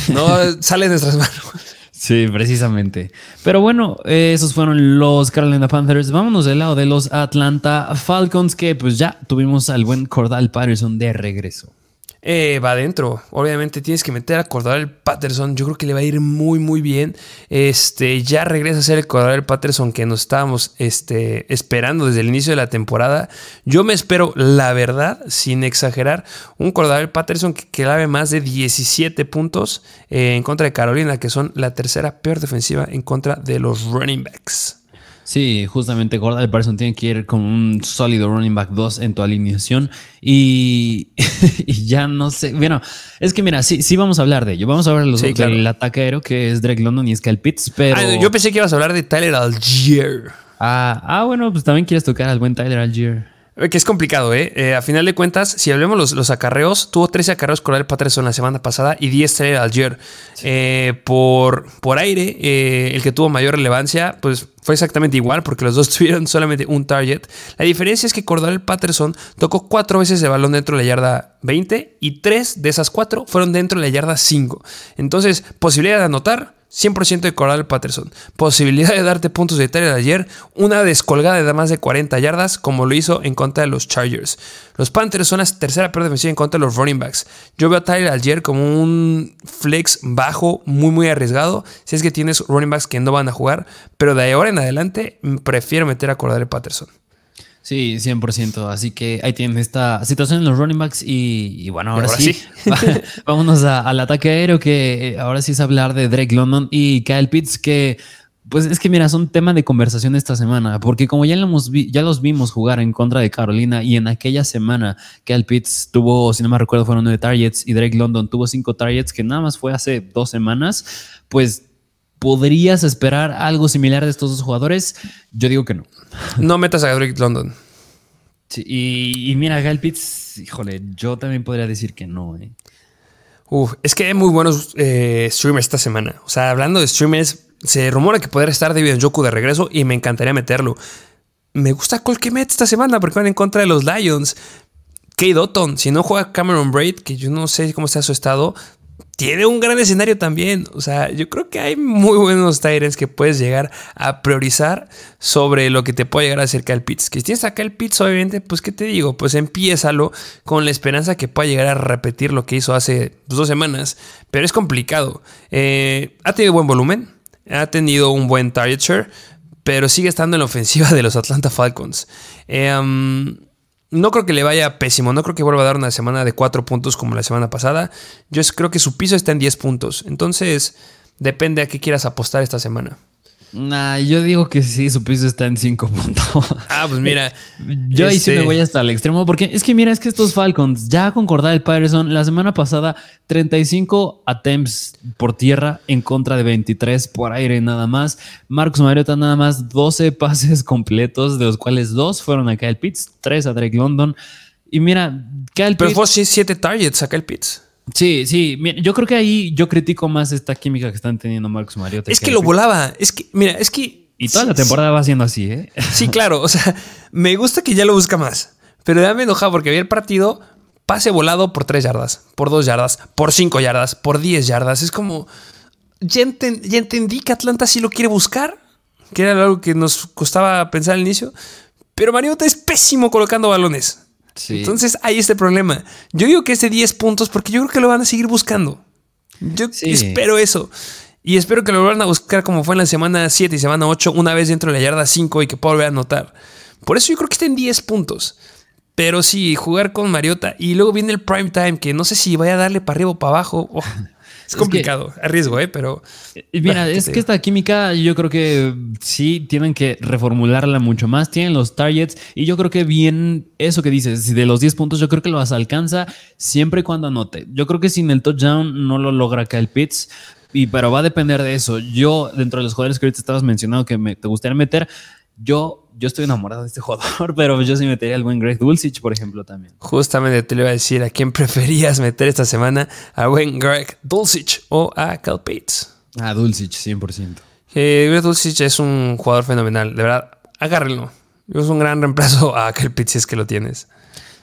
Speaker 1: no sale de nuestras manos.
Speaker 2: Sí, precisamente. Pero bueno, esos fueron los Carolina Panthers. Vámonos del lado de los Atlanta Falcons, que pues ya tuvimos al buen Cordal Patterson de regreso.
Speaker 1: Eh, va adentro. Obviamente tienes que meter a Cordell Patterson. Yo creo que le va a ir muy, muy bien. Este, ya regresa a ser el Cordell Patterson que nos estábamos este, esperando desde el inicio de la temporada. Yo me espero, la verdad, sin exagerar, un Cordell Patterson que clave más de 17 puntos eh, en contra de Carolina, que son la tercera peor defensiva en contra de los running backs.
Speaker 2: Sí, justamente Gordon Patterson tiene que ir con un sólido running back 2 en tu alineación y, ya no sé, bueno, es que mira, sí, sí vamos a hablar de ello, vamos a hablar los, del ataque aéreo que es Drake London y Scal Pitts, pero...
Speaker 1: Ah, yo pensé que ibas a hablar de Tyler Algier.
Speaker 2: Ah, ah, bueno, pues también quieres tocar al buen Tyler Algier.
Speaker 1: Eh, que es complicado, ¿eh? ¿eh? A final de cuentas, si hablemos los, los acarreos, tuvo 13 acarreos Coral Patterson la semana pasada y 10 Tyler Algier. Eh, por, por aire, el que tuvo mayor relevancia, pues fue exactamente igual porque los dos tuvieron solamente un target. La diferencia es que Cordell Patterson tocó cuatro veces el balón dentro de la yarda 20 y tres de esas cuatro fueron dentro de la yarda 5. Entonces, posibilidad de anotar 100% de Coral Patterson. Posibilidad de darte puntos de Tyler ayer. Una descolgada de más de 40 yardas, como lo hizo en contra de los Chargers. Los Panthers son la tercera peor defensiva en contra de los running backs. Yo veo a Tyler ayer como un flex bajo, muy, muy arriesgado. Si es que tienes running backs que no van a jugar. Pero de ahora en adelante, prefiero meter a Coral Patterson.
Speaker 2: Sí, 100%. Así que ahí tienen esta situación en los running backs. Y, bueno, ahora, sí, vámonos al ataque aéreo, que eh, ahora sí es hablar de Drake London y Kyle Pitts, que pues es que mira, son tema de conversación esta semana, porque como ya, hemos ya los vimos jugar en contra de Carolina y en aquella semana Kyle Pitts tuvo, si no me recuerdo, fueron nueve targets y Drake London tuvo cinco targets, que nada más fue hace dos semanas, pues ¿Podrías esperar algo similar de estos dos jugadores? Yo digo que no.
Speaker 1: No metas a Drake London.
Speaker 2: y, mira, Gal Pitts, híjole, yo también podría decir que no. ¿eh?
Speaker 1: Uf, es que hay muy buenos eh, streamers esta semana. O sea, hablando de streamers, se rumora que podría estar David Joku de regreso y me encantaría meterlo. Me gusta Colquemet esta semana porque van en contra de los Lions. Kate Dotton, si no juega Cameron Braid, que yo no sé cómo está su estado, tiene un gran escenario también. O sea, yo creo que hay muy buenos Tyrants que puedes llegar a priorizar sobre lo que te puede llegar a hacer Kyle Pitts. Que si tienes acá el Pitts, obviamente, pues, ¿qué te digo? Pues empiézalo con la esperanza que pueda llegar a repetir lo que hizo hace dos semanas. Pero es complicado. Eh, ha tenido buen volumen, ha tenido un buen target share, pero sigue estando en la ofensiva de los Atlanta Falcons. Eh, no creo que le vaya pésimo, no creo que vuelva a dar una semana de 4 puntos como la semana pasada. Yo creo que su piso está en 10 puntos. Entonces, depende a qué quieras apostar esta semana.
Speaker 2: Nah, yo digo que sí, su piso está en 5 puntos.
Speaker 1: Ah, pues mira.
Speaker 2: yo ahí sí me este voy hasta el extremo, porque es que mira, es que estos Falcons, ya concordar el Patterson, la semana pasada 35 attempts por tierra en contra de 23 por aire nada más. Marcos Mariota nada más 12 pases completos, de los cuales dos fueron a Kyle Pitts, 3 a Drake London. Y mira,
Speaker 1: Kyle Pero fue 7 targets a Kyle Pitts.
Speaker 2: Sí, sí. Yo creo que ahí yo critico más esta química que están teniendo Marcos Mariota.
Speaker 1: Es que, lo volaba. Es que, mira, es que.
Speaker 2: Y toda la temporada va siendo así, ¿eh?
Speaker 1: Sí, claro. O sea, me gusta que ya lo busca más. Pero ya me enojaba porque había el partido pase volado por 3 yardas, por 2 yardas, por 5 yardas, por 10 yardas. Es como. Ya, ya entendí que Atlanta sí lo quiere buscar, que era algo que nos costaba pensar al inicio. Pero Mariota es pésimo colocando balones. Entonces hay este problema. Yo digo que es de 10 puntos porque yo creo que lo van a seguir buscando. Yo espero eso. Y espero que lo van a buscar como fue en la semana 7 y semana 8, una vez dentro de la yarda 5 y que pueda volver a anotar. Por eso yo creo que está en 10 puntos. Pero sí, jugar con Mariota y luego viene el prime time, que no sé si vaya a darle para arriba o para abajo. Oh. Es complicado, es riesgo, ¿eh? Pero.
Speaker 2: Mira, es que esta química yo creo que sí tienen que reformularla mucho más. Tienen los targets y yo creo que bien eso que dices, si de los 10 puntos, yo creo que lo alcanza siempre y cuando anote. Yo creo que sin el touchdown no lo logra Kyle Pitts. Y, pero va a depender de eso. Yo, dentro de los jugadores que ahorita estabas mencionando que me, te gustaría meter, yo, yo estoy enamorado de este jugador, pero yo sí metería al buen Greg Dulcich, por ejemplo, también.
Speaker 1: Justamente te le iba a decir a quién preferías meter esta semana, a buen Greg Dulcich o a Cal Bates.
Speaker 2: A Dulcich, 100%.
Speaker 1: Greg Dulcich es un jugador fenomenal, de verdad, agárrenlo. Es un gran reemplazo a Cal Pitts si es que lo tienes.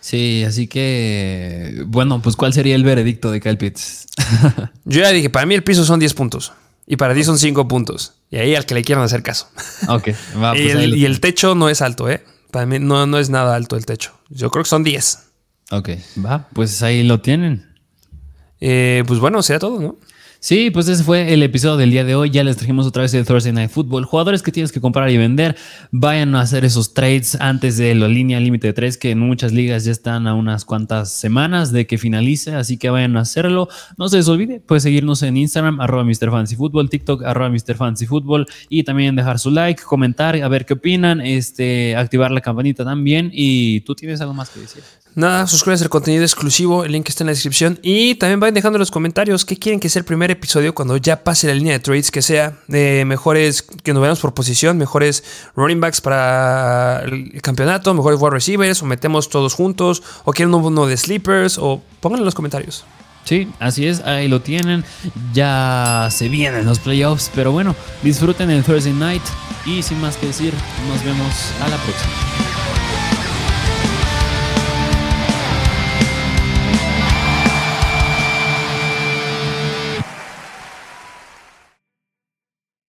Speaker 2: Sí, así que, bueno, pues ¿cuál sería el veredicto de Cal Pitts?
Speaker 1: Yo ya dije, para mí el piso son 10 puntos. Y para ti son 5 puntos. Y ahí al que le quieran hacer caso.
Speaker 2: Ok,
Speaker 1: va, pues y, el, techo no es alto, ¿eh? Para mí no, no es nada alto el techo. Yo creo que son 10.
Speaker 2: Ok, va, pues ahí lo tienen.
Speaker 1: Eh, pues bueno, sea todo, ¿no?
Speaker 2: Sí, pues ese fue el episodio del día de hoy. Ya les trajimos otra vez el Thursday Night Football. Jugadores que tienes que comprar y vender, vayan a hacer esos trades antes de la línea límite de tres, que en muchas ligas ya están a unas cuantas semanas de que finalice, así que vayan a hacerlo. No se les olvide, puedes seguirnos en Instagram, arroba MrFancyFootball, TikTok, arroba MrFancyFootball y también dejar su like, comentar, a ver qué opinan, este, activar la campanita también. Y tú tienes algo más que decir.
Speaker 1: Nada, suscríbanse al contenido exclusivo, el link está en la descripción. Y también vayan dejando en los comentarios qué quieren que sea el primer episodio cuando ya pase la línea de trades, que sea de mejores, que nos veamos por posición, mejores running backs para el campeonato, mejores wide receivers, o metemos todos juntos, o quieren uno de sleepers, o pónganlo en los comentarios.
Speaker 2: Sí, así es, ahí lo tienen. Ya se vienen los playoffs, pero bueno, disfruten el Thursday night y sin más que decir, nos vemos a la próxima.